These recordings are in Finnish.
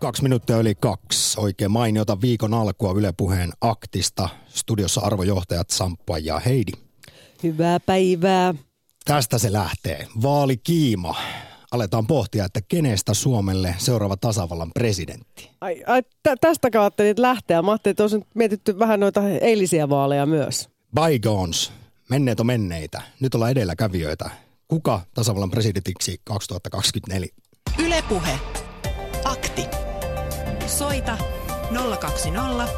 Kaksi minuuttia yli kaksi. Oikein mainiota viikon alkua Yle Puheen aktista. Studiossa arvojohtajat Samppa ja Heidi. Hyvää päivää. Tästä se lähtee. Vaalikiima. Aletaan pohtia, että kenestä Suomelle seuraava tasavallan presidentti. Ai, ai tä- tästä kautta nyt lähteä. Mä ajattelin, että olisi mietitty vähän noita eilisiä vaaleja myös. Bygones. Menneet on menneitä. Nyt ollaan edelläkävijöitä. Kuka tasavallan presidentiksi 2024? Ylepuhe. Soita 020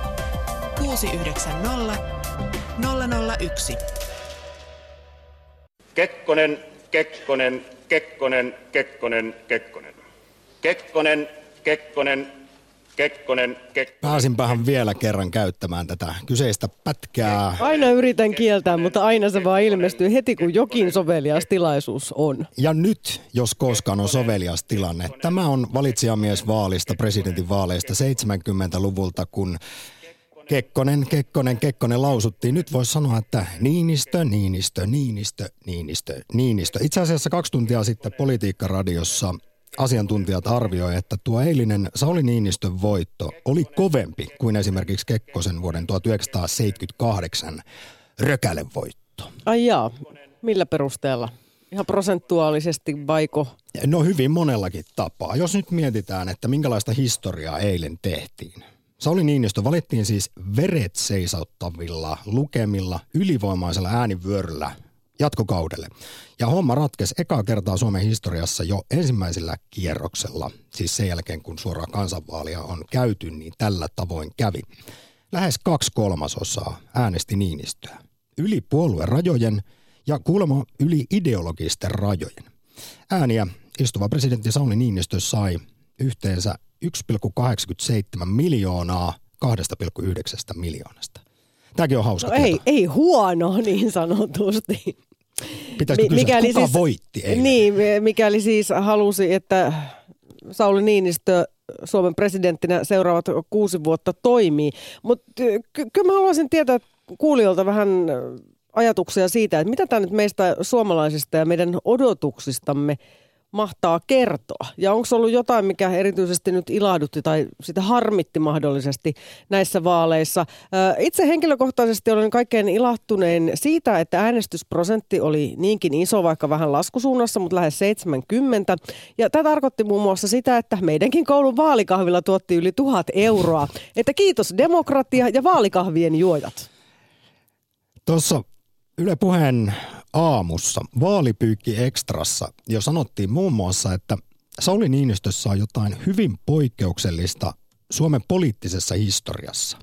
690 001. Kekkonen, Kekkonen, Kekkonen, Kekkonen, Kekkonen. Kekkonen, Kekkonen, Kekkonen, Kekkonen. Pääsinpähän vielä kerran käyttämään tätä kyseistä pätkää. Aina yritän kieltää, mutta aina se vaan ilmestyy heti, kun jokin sovelias tilaisuus on. Ja nyt, jos koskaan on sovelias tilanne, tämä on valitsijamiesvaalista, presidentinvaaleista 70-luvulta, kun Kekkonen, Kekkonen, Kekkonen lausuttiin. Nyt voisi sanoa, että Niinistö, Niinistö, Niinistö, Niinistö, Niinistö. Itse asiassa kaksi tuntia sitten Politiikkaradiossa asiantuntijat arvioivat, että tuo eilinen Sauli Niinistön voitto oli kovempi kuin esimerkiksi Kekkosen vuoden 1978 rökälevoitto. Ai jaa, millä perusteella? Ihan prosentuaalisesti vaiko? No hyvin monellakin tapaa. Jos nyt mietitään, että minkälaista historiaa eilen tehtiin. Sauli Niinistö valittiin siis veret seisauttavilla lukemilla ylivoimaisella äänivyöryllä jatkokaudelle. Ja homma ratkesi ekaa kertaa Suomen historiassa jo ensimmäisellä kierroksella, siis sen jälkeen kun suoraa kansanvaalia on käyty, niin tällä tavoin kävi. Lähes kaksi kolmasosaa äänesti Niinistöä. Yli puolueen rajojen ja kuulemma yli ideologisten rajojen. Ääniä istuva presidentti Sauli Niinistö sai yhteensä 1,87 miljoonaa 2,9 miljoonasta. Tämäkin on hauska No ei, ei huono niin sanotusti. Pitäisikö Mi- kysyä, kuka siis, voitti eilen? Niin, mikäli siis halusi, että Sauli Niinistö Suomen presidenttinä seuraavat kuusi vuotta toimii. Mutta ky- kyllä mä haluaisin tietää kuulijoilta vähän ajatuksia siitä, että mitä tämä nyt meistä suomalaisista ja meidän odotuksistamme mahtaa kertoa? Ja onko ollut jotain, mikä erityisesti nyt ilahdutti tai sitä harmitti mahdollisesti näissä vaaleissa? Itse henkilökohtaisesti olen kaikkein ilahtuneen siitä, että äänestysprosentti oli niinkin iso, vaikka vähän laskusuunnassa, mutta lähes 70. Ja tämä tarkoitti muun muassa sitä, että meidänkin koulun vaalikahvilla tuotti yli tuhat euroa. Että kiitos demokratia ja vaalikahvien juojat. Tuossa Yle Puheen aamussa vaalipyykki ekstrassa jo sanottiin muun muassa, että Sauli Niinistössä on jotain hyvin poikkeuksellista Suomen poliittisessa historiassa.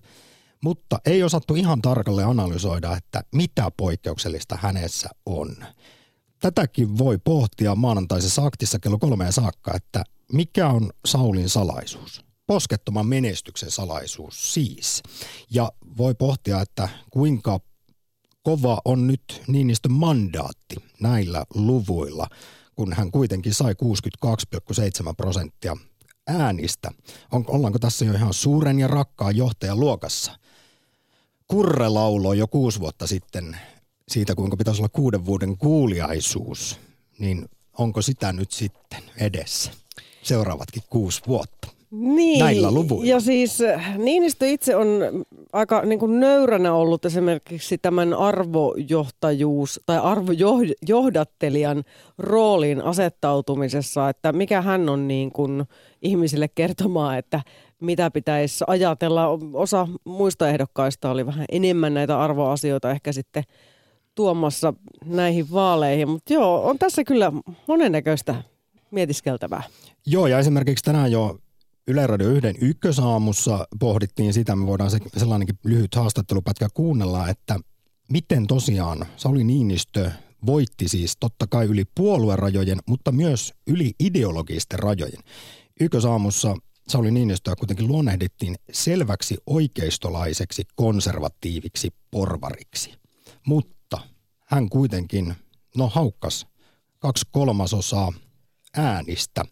Mutta ei osattu ihan tarkalleen analysoida, että mitä poikkeuksellista hänessä on. Tätäkin voi pohtia maanantaisessa aktissa kello kolmeen saakka, että mikä on Saulin salaisuus. Poskettoman menestyksen salaisuus siis. Ja voi pohtia, että kuinka kova on nyt Niinistön mandaatti näillä luvuilla, kun hän kuitenkin sai 62,7 prosenttia äänistä. On, ollaanko tässä jo ihan suuren ja rakkaan johtajan luokassa? Kurre lauloi jo kuusi vuotta sitten siitä, kuinka pitäisi olla kuuden vuoden kuuliaisuus. Niin onko sitä nyt sitten edessä? Seuraavatkin kuusi vuotta. Niin, näillä luvuilla. Ja siis Niinistö itse on aika niin kuin nöyränä ollut esimerkiksi tämän arvojohtajuus tai arvojohdattelijan rooliin asettautumisessa, että mikä hän on niin kuin ihmisille kertomaan, että mitä pitäisi ajatella. Osa muista ehdokkaista oli vähän enemmän näitä arvoasioita ehkä sitten tuomassa näihin vaaleihin, mutta joo, on tässä kyllä monennäköistä mietiskeltävää. Joo, ja esimerkiksi tänään jo Yle Radio 1 ykkösaamussa pohdittiin sitä, me voidaan se, sellainenkin lyhyt haastattelupätkä kuunnella, että miten tosiaan Sauli Niinistö voitti siis totta kai yli puoluerajojen, mutta myös yli ideologisten rajojen. Ykkösaamussa Sauli Niinistöä kuitenkin luonnehdittiin selväksi oikeistolaiseksi konservatiiviksi porvariksi. Mutta hän kuitenkin, no haukkas kaksi kolmasosaa äänistä –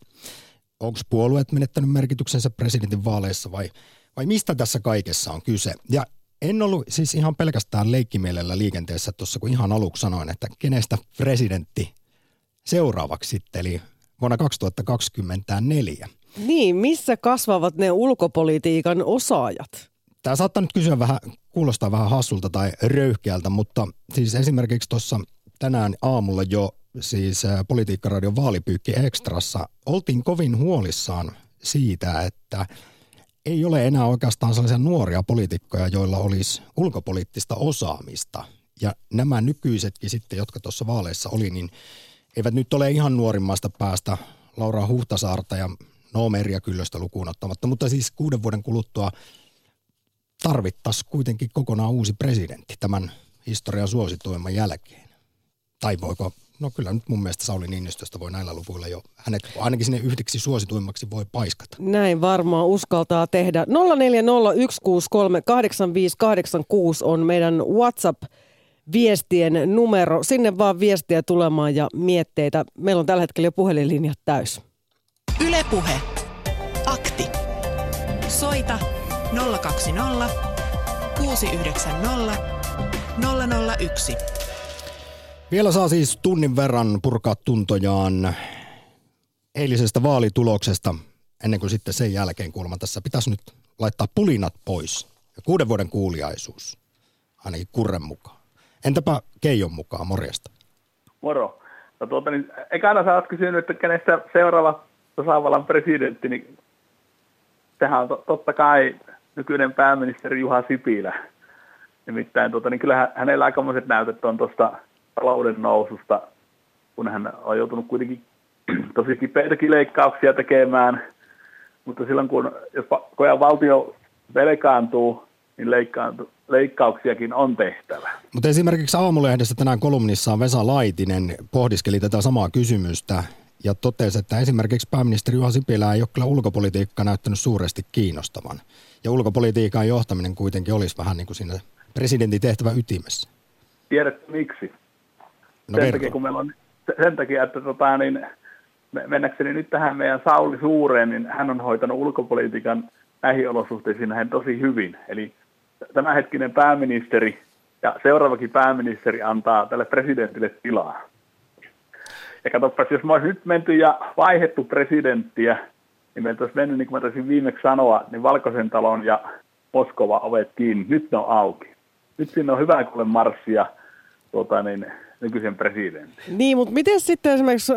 onko puolueet menettänyt merkityksensä presidentin vaaleissa vai, vai mistä tässä kaikessa on kyse. Ja en ollut siis ihan pelkästään leikkimielellä liikenteessä tuossa, kun ihan aluksi sanoin, että kenestä presidentti seuraavaksi sitten, eli vuonna 2024. Niin, missä kasvavat ne ulkopolitiikan osaajat? Tämä saattaa nyt kysyä vähän, kuulostaa vähän hassulta tai röyhkeältä, mutta siis esimerkiksi tuossa tänään aamulla jo siis Politiikkaradion vaalipyykki Ekstrassa oltiin kovin huolissaan siitä, että ei ole enää oikeastaan sellaisia nuoria poliitikkoja, joilla olisi ulkopoliittista osaamista. Ja nämä nykyisetkin sitten, jotka tuossa vaaleissa oli, niin eivät nyt ole ihan nuorimmasta päästä Laura Huhtasaarta ja Noomeria Kyllöstä lukuun ottamatta, mutta siis kuuden vuoden kuluttua tarvittaisiin kuitenkin kokonaan uusi presidentti tämän historian suosituimman jälkeen. Tai voiko, no kyllä nyt mun mielestä Sauli Niinistöstä voi näillä luvuilla jo, hänet ainakin sinne yhdeksi suosituimmaksi voi paiskata. Näin varmaan uskaltaa tehdä. 0401638586 on meidän WhatsApp viestien numero. Sinne vaan viestiä tulemaan ja mietteitä. Meillä on tällä hetkellä jo puhelinlinjat täys. Ylepuhe. Akti. Soita 020 690 001. Vielä saa siis tunnin verran purkaa tuntojaan eilisestä vaalituloksesta, ennen kuin sitten sen jälkeen kuulemma tässä pitäisi nyt laittaa pulinat pois. Ja kuuden vuoden kuuliaisuus, ainakin kurren mukaan. Entäpä Keijon mukaan, morjesta? Moro. No tuota, niin, ekana sä oot kysynyt, että kenestä seuraava tasavallan presidentti, niin sehän on totta kai nykyinen pääministeri Juha Sipilä. Nimittäin tuota, niin kyllä hänellä aikamoiset näytöt on tuosta talouden noususta, kun hän on joutunut kuitenkin tosi kipeitäkin leikkauksia tekemään. Mutta silloin kun, jos koja valtio velkaantuu, niin leikkauksiakin on tehtävä. Mutta esimerkiksi Aamulehdessä tänään kolumnissaan Vesa Laitinen pohdiskeli tätä samaa kysymystä ja totesi, että esimerkiksi pääministeri Juha Sipilä ei ole kyllä ulkopolitiikka näyttänyt suuresti kiinnostavan. Ja ulkopolitiikan johtaminen kuitenkin olisi vähän niin kuin siinä presidentin tehtävä ytimessä. Tiedätkö miksi? No, sen, takia, kun meillä on, sen takia, että tota, niin, mennäkseni nyt tähän meidän Sauli Suureen, niin hän on hoitanut ulkopolitiikan näihin olosuhteisiin näin tosi hyvin. Eli tämänhetkinen pääministeri ja seuraavakin pääministeri antaa tälle presidentille tilaa. Ja katsopas, jos mä olisin nyt menty ja vaihettu presidenttiä, niin meiltä olisi mennyt, niin kuin mä taisin viimeksi sanoa, niin Valkoisen talon ja Moskova ovet kiinni. Nyt ne on auki. Nyt siinä on hyvä kuule marssia tuota, niin, nykyisen presidentin. Niin, mutta miten sitten esimerkiksi,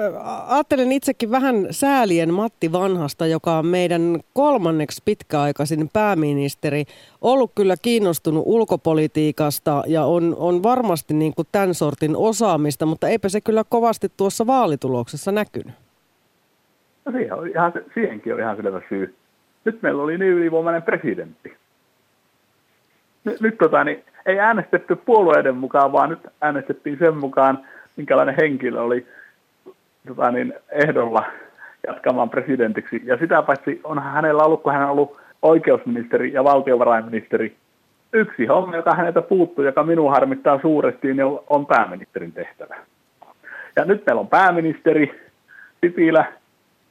ajattelen itsekin vähän säälien Matti Vanhasta, joka on meidän kolmanneksi pitkäaikaisin pääministeri, ollut kyllä kiinnostunut ulkopolitiikasta ja on, on varmasti niin kuin tämän sortin osaamista, mutta eipä se kyllä kovasti tuossa vaalituloksessa näkynyt. No siihen on ihan, siihenkin on ihan selvä syy. Nyt meillä oli niin ylivoimainen presidentti. Nyt, nyt tota, niin, ei äänestetty puolueiden mukaan, vaan nyt äänestettiin sen mukaan, minkälainen henkilö oli tota niin, ehdolla jatkamaan presidentiksi. Ja sitä paitsi on hänellä ollut, kun hän on ollut oikeusministeri ja valtiovarainministeri, yksi homma, joka häneltä puuttuu, joka minua harmittaa suuresti, niin on pääministerin tehtävä. Ja nyt meillä on pääministeri Sipilä,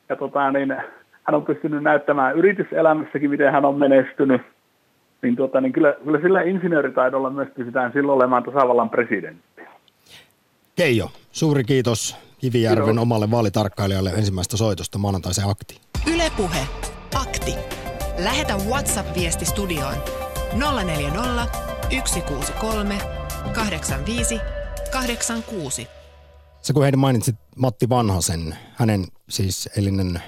ja tota, niin, hän on pystynyt näyttämään yrityselämässäkin, miten hän on menestynyt – niin, tuota, niin kyllä, kyllä sillä insinööritaidolla myös pystytään silloin olemaan tasavallan presidentti. Keijo, suuri kiitos Kivijärven kiitos. omalle vaalitarkkailijalle ensimmäistä soitosta maanantaisen akti. Ylepuhe akti. Lähetä WhatsApp-viesti studioon 040 163 85 86. Se kun heidän mainitsit Matti Vanhasen, hänen siis elinen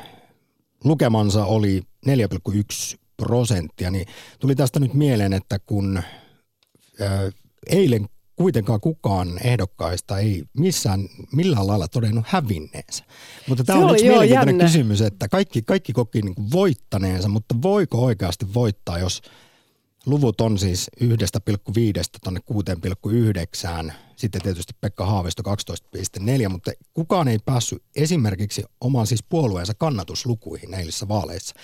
lukemansa oli 4,1 prosenttia, niin tuli tästä nyt mieleen, että kun eilen kuitenkaan kukaan ehdokkaista ei missään millään lailla todennut hävinneensä. Mutta tämä on yksi mielenkiintoinen jännä. kysymys, että kaikki, kaikki koki niin voittaneensa, mutta voiko oikeasti voittaa, jos luvut on siis 1,5 tuonne 6,9, sitten tietysti Pekka Haavisto 12,4, mutta kukaan ei päässyt esimerkiksi oman siis puolueensa kannatuslukuihin eilissä vaaleissa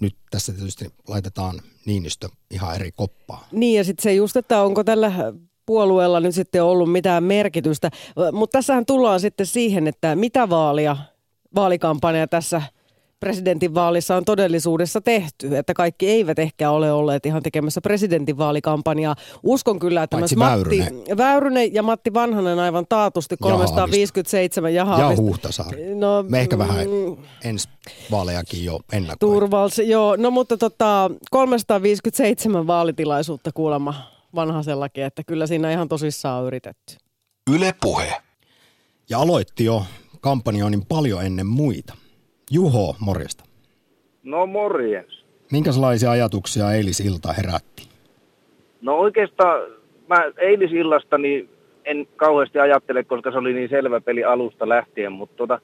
nyt tässä tietysti laitetaan Niinistö ihan eri koppaan. Niin ja sitten se just, että onko tällä puolueella nyt sitten ollut mitään merkitystä. Mutta tässähän tullaan sitten siihen, että mitä vaalia, vaalikampanja tässä presidentinvaalissa on todellisuudessa tehty, että kaikki eivät ehkä ole olleet ihan tekemässä presidentinvaalikampanjaa. Uskon kyllä, että Paitsi myös Matti Väyrynen. Väyrynen ja Matti Vanhanen aivan taatusti 357 ja Ja. Huhtasaari. No, Me ehkä vähän mm, ensi vaalejakin jo ennakoin. Turvals, joo. No mutta tota, 357 vaalitilaisuutta kuulemma vanhasellakin, että kyllä siinä ihan tosissaan on yritetty. Yle Puhe. Ja aloitti jo kampanjoinnin paljon ennen muita. Juho, morjesta. No morjens. Minkälaisia ajatuksia eilisilta herätti? No oikeastaan mä eilisillasta niin en kauheasti ajattele, koska se oli niin selvä peli alusta lähtien, mutta tota,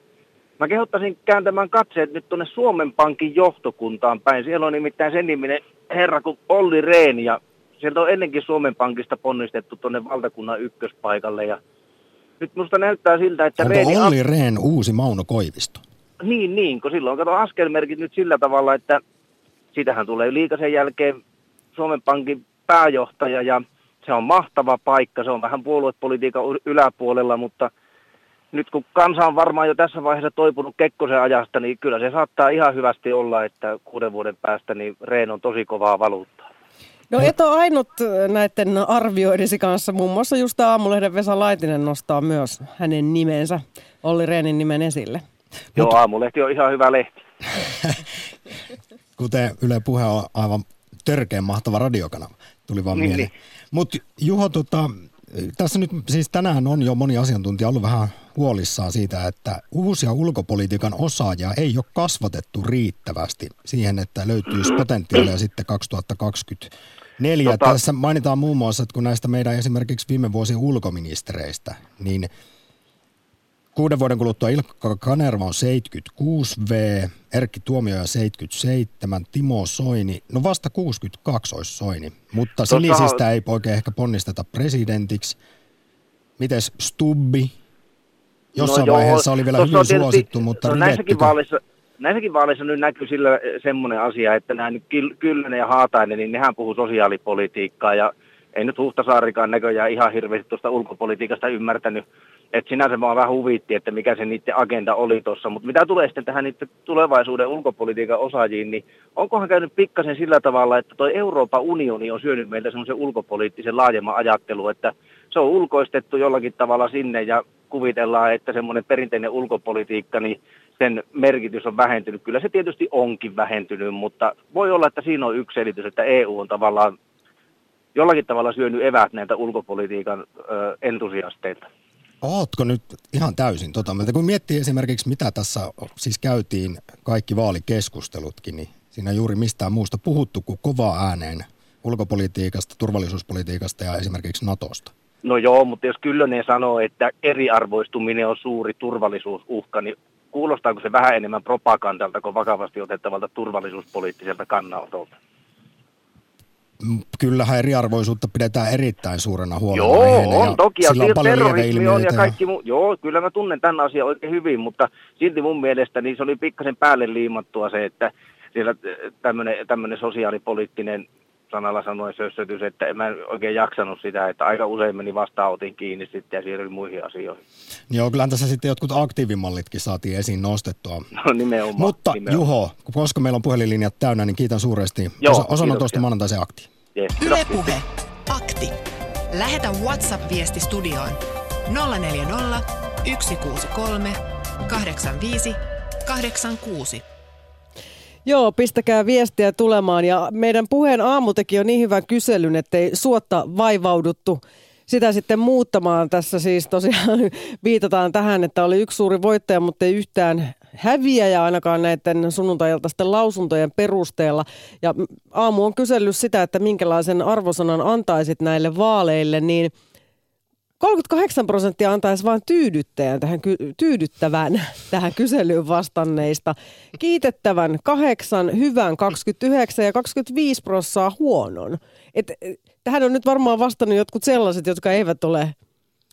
mä kehottaisin kääntämään katseet nyt tuonne Suomen Pankin johtokuntaan päin. Siellä on nimittäin sen niminen herra kuin Olli Rehn ja sieltä on ennenkin Suomen Pankista ponnistettu tuonne valtakunnan ykköspaikalle ja nyt musta näyttää siltä, että Onko. Olli Rehn uusi Mauno Koivisto? Niin, niin, kun silloin kato askelmerkit nyt sillä tavalla, että sitähän tulee liikasen jälkeen Suomen Pankin pääjohtaja ja se on mahtava paikka, se on vähän puoluepolitiikan yläpuolella, mutta nyt kun kansa on varmaan jo tässä vaiheessa toipunut Kekkosen ajasta, niin kyllä se saattaa ihan hyvästi olla, että kuuden vuoden päästä niin Reen on tosi kovaa valuuttaa. No et ole ainut näiden arvioidesi kanssa. Muun muassa just Aamulehden Vesa Laitinen nostaa myös hänen nimensä, Olli Rehnin nimen esille. Joo, aamulehti on ihan hyvä lehti. Kuten Yle Puhe on aivan törkeän mahtava radiokanava. Tuli vaan Niin, mieleen. niin. Mutta Juho, tota, tässä nyt siis tänään on jo moni asiantuntija ollut vähän huolissaan siitä, että uusia ulkopolitiikan osaajia ei ole kasvatettu riittävästi siihen, että löytyisi potentiaalia sitten 2024. Tota- Tässä mainitaan muun muassa, että kun näistä meidän esimerkiksi viime vuosien ulkoministereistä, niin Kuuden vuoden kuluttua Ilkka Kanerva on 76V, Erkki Tuomioja 77, Timo Soini, no vasta 62 olisi Soini, mutta sinisistä ei oikein ehkä ponnisteta presidentiksi. Mites Stubbi? Jossain No joo, vaiheessa oli vielä hyvin tietysti- suosittu, mutta no näissäkin vaaleissa, näissäkin vaaleissa nyt näkyy sillä semmoinen asia, että nämä nyt Kyl- Kyllönen ja Haatainen, niin nehän puhuu sosiaalipolitiikkaa ja ei nyt Huhtasaarikaan näköjään ihan hirveästi tuosta ulkopolitiikasta ymmärtänyt. Että sinänsä vaan vähän huvitti, että mikä se niiden agenda oli tuossa. Mutta mitä tulee sitten tähän niiden tulevaisuuden ulkopolitiikan osaajiin, niin onkohan käynyt pikkasen sillä tavalla, että toi Euroopan unioni on syönyt meiltä semmoisen ulkopoliittisen laajemman ajattelun, että se on ulkoistettu jollakin tavalla sinne ja kuvitellaan, että semmoinen perinteinen ulkopolitiikka, niin sen merkitys on vähentynyt. Kyllä se tietysti onkin vähentynyt, mutta voi olla, että siinä on yksi selitys, että EU on tavallaan jollakin tavalla syönyt evät näiltä ulkopolitiikan ö, entusiasteilta. Ootko nyt ihan täysin tota mieltä? Kun miettii esimerkiksi, mitä tässä siis käytiin kaikki vaalikeskustelutkin, niin siinä ei juuri mistään muusta puhuttu kuin kovaa ääneen ulkopolitiikasta, turvallisuuspolitiikasta ja esimerkiksi Natosta. No joo, mutta jos Kyllönen sanoo, että eriarvoistuminen on suuri turvallisuusuhka, niin kuulostaako se vähän enemmän propagandalta kuin vakavasti otettavalta turvallisuuspoliittiselta kannalta? Kyllähän eriarvoisuutta pidetään erittäin suurena huolena Joo, aiheena on ja toki, ja sillä on paljon terrorismi on ja kaikki muu. Joo, kyllä mä tunnen tämän asian oikein hyvin, mutta silti mun mielestä niin se oli pikkasen päälle liimattua se, että siellä tämmöinen sosiaalipoliittinen sanalla sanoen sössötys, että en mä oikein jaksanut sitä, että aika usein meni vastaanotin kiinni sitten ja siirryin muihin asioihin. Joo, kyllähän tässä sitten jotkut aktiivimallitkin saatiin esiin nostettua. No nimenomaan. Mutta nimenomaan. Juho, koska meillä on puhelinlinjat täynnä, niin kiitän suuresti Joo, osa, osanotosta maanantaisen aktiin. Yes. Yle Puhe. Akti. Lähetä WhatsApp-viesti studioon 040 163 85 86. Joo, pistäkää viestiä tulemaan. Ja meidän puheen aamu teki jo niin hyvän kyselyn, ettei suotta vaivauduttu sitä sitten muuttamaan. Tässä siis tosiaan viitataan tähän, että oli yksi suuri voittaja, mutta ei yhtään häviäjä ainakaan näiden sunnuntailtaisten lausuntojen perusteella. Ja aamu on kysellyt sitä, että minkälaisen arvosanan antaisit näille vaaleille, niin 38 prosenttia antaisi vain tyydyttäjän tähän, tyydyttävän tähän kyselyyn vastanneista. Kiitettävän kahdeksan, hyvän 29 ja 25 prosenttia huonon. Et, eh, tähän on nyt varmaan vastannut jotkut sellaiset, jotka eivät ole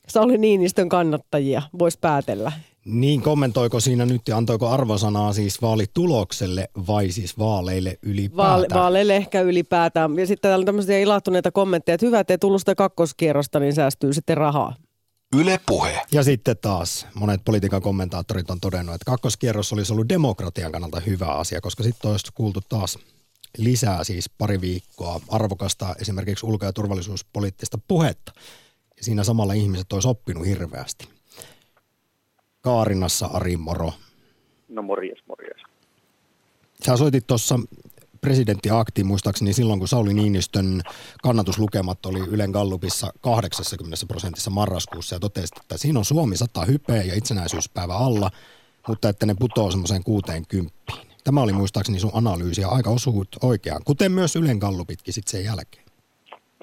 Sauli Niinistön kannattajia, voisi päätellä. Niin kommentoiko siinä nyt ja antoiko arvosanaa siis vaalitulokselle vai siis vaaleille ylipäätään? Vaale- vaaleille ehkä ylipäätään. Ja sitten täällä on tämmöisiä ilahtuneita kommentteja, että hyvä, että ei tullut sitä kakkoskierrosta, niin säästyy sitten rahaa. Yle Puhe. Ja sitten taas monet politiikan kommentaattorit on todennut, että kakkoskierros olisi ollut demokratian kannalta hyvä asia, koska sitten olisi kuultu taas lisää siis pari viikkoa arvokasta esimerkiksi ulko- ja turvallisuuspoliittista puhetta. Ja siinä samalla ihmiset olisi oppinut hirveästi. Kaarinassa Ari Moro. No morjes, morjes. Sä soitit tuossa presidenttiakti muistaakseni silloin, kun Sauli Niinistön kannatuslukemat oli Ylen Gallupissa 80 prosentissa marraskuussa ja totesit, että siinä on Suomi 100 hypeä ja itsenäisyyspäivä alla, mutta että ne putoo semmoiseen 60. Tämä oli muistaakseni sun analyysi ja aika osuut oikeaan, kuten myös Ylen Gallupitkin sitten sen jälkeen.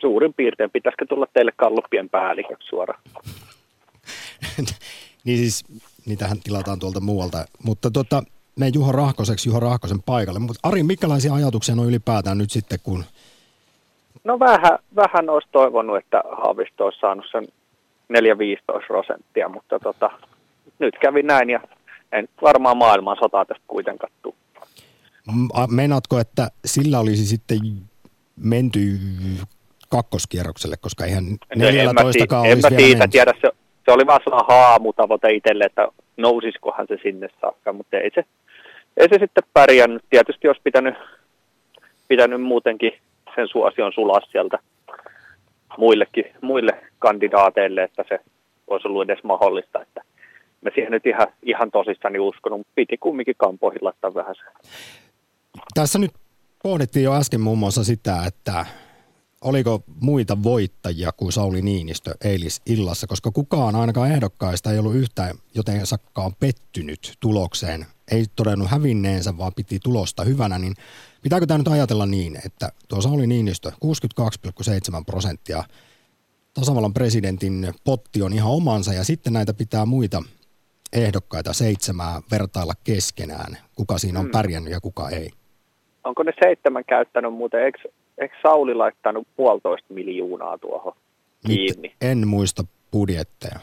Suurin piirtein. Pitäisikö tulla teille Galluppien päälliköksi suoraan? niin siis, niitähän tilataan tuolta muualta. Mutta tota, me Juho Rahkoseksi Juho Rahkosen paikalle. Mutta Ari, minkälaisia ajatuksia on ylipäätään nyt sitten, kun... No vähän, vähän olisi toivonut, että Haavisto olisi saanut sen 4-15 prosenttia, mutta tota, nyt kävi näin ja en varmaan maailman sotaa tästä kuitenkaan tule. Meinaatko, että sillä olisi sitten menty kakkoskierrokselle, koska eihän 14 no, olisi En mä siitä tiedä, se, se oli vaan sellainen haamutavoite itselle, että nousisikohan se sinne saakka, mutta ei se, ei se sitten pärjännyt. Tietysti olisi pitänyt, pitänyt muutenkin sen suosion sulaa sieltä muillekin, muille kandidaateille, että se olisi ollut edes mahdollista. Että mä siihen nyt ihan, ihan tosissani uskonut, mutta piti kumminkin kampoihin laittaa vähän se. Tässä nyt pohdittiin jo äsken muun muassa sitä, että oliko muita voittajia kuin Sauli Niinistö eilis illassa, koska kukaan ainakaan ehdokkaista ei ollut yhtään joten sakkaan pettynyt tulokseen. Ei todennut hävinneensä, vaan piti tulosta hyvänä, niin pitääkö tämä nyt ajatella niin, että tuo Sauli Niinistö 62,7 prosenttia tasavallan presidentin potti on ihan omansa ja sitten näitä pitää muita ehdokkaita seitsemää vertailla keskenään, kuka siinä on mm. pärjännyt ja kuka ei. Onko ne seitsemän käyttänyt muuten, eikö eikö Sauli laittanut puolitoista miljoonaa tuohon kiinni? En muista budjetteja.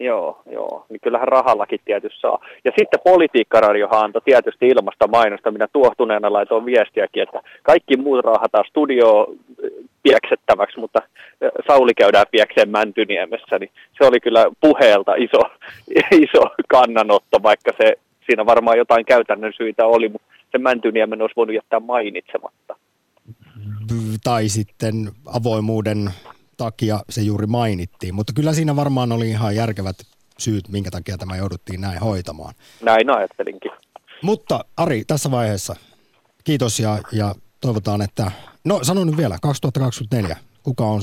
Joo, joo. Niin kyllähän rahallakin tietysti saa. Ja sitten politiikkaradiohan antoi tietysti ilmasta mainosta. Minä tuohtuneena laitoin viestiäkin, että kaikki muut rahataan studio pieksettäväksi, mutta Sauli käydään piekseen Mäntyniemessä, niin se oli kyllä puheelta iso, iso kannanotto, vaikka se siinä varmaan jotain käytännön syitä oli, mutta se Mäntyniemen olisi voinut jättää mainitsematta tai sitten avoimuuden takia se juuri mainittiin. Mutta kyllä siinä varmaan oli ihan järkevät syyt, minkä takia tämä jouduttiin näin hoitamaan. Näin ajattelinkin. Mutta Ari, tässä vaiheessa kiitos ja, ja toivotaan, että... No sanon nyt vielä, 2024, kuka on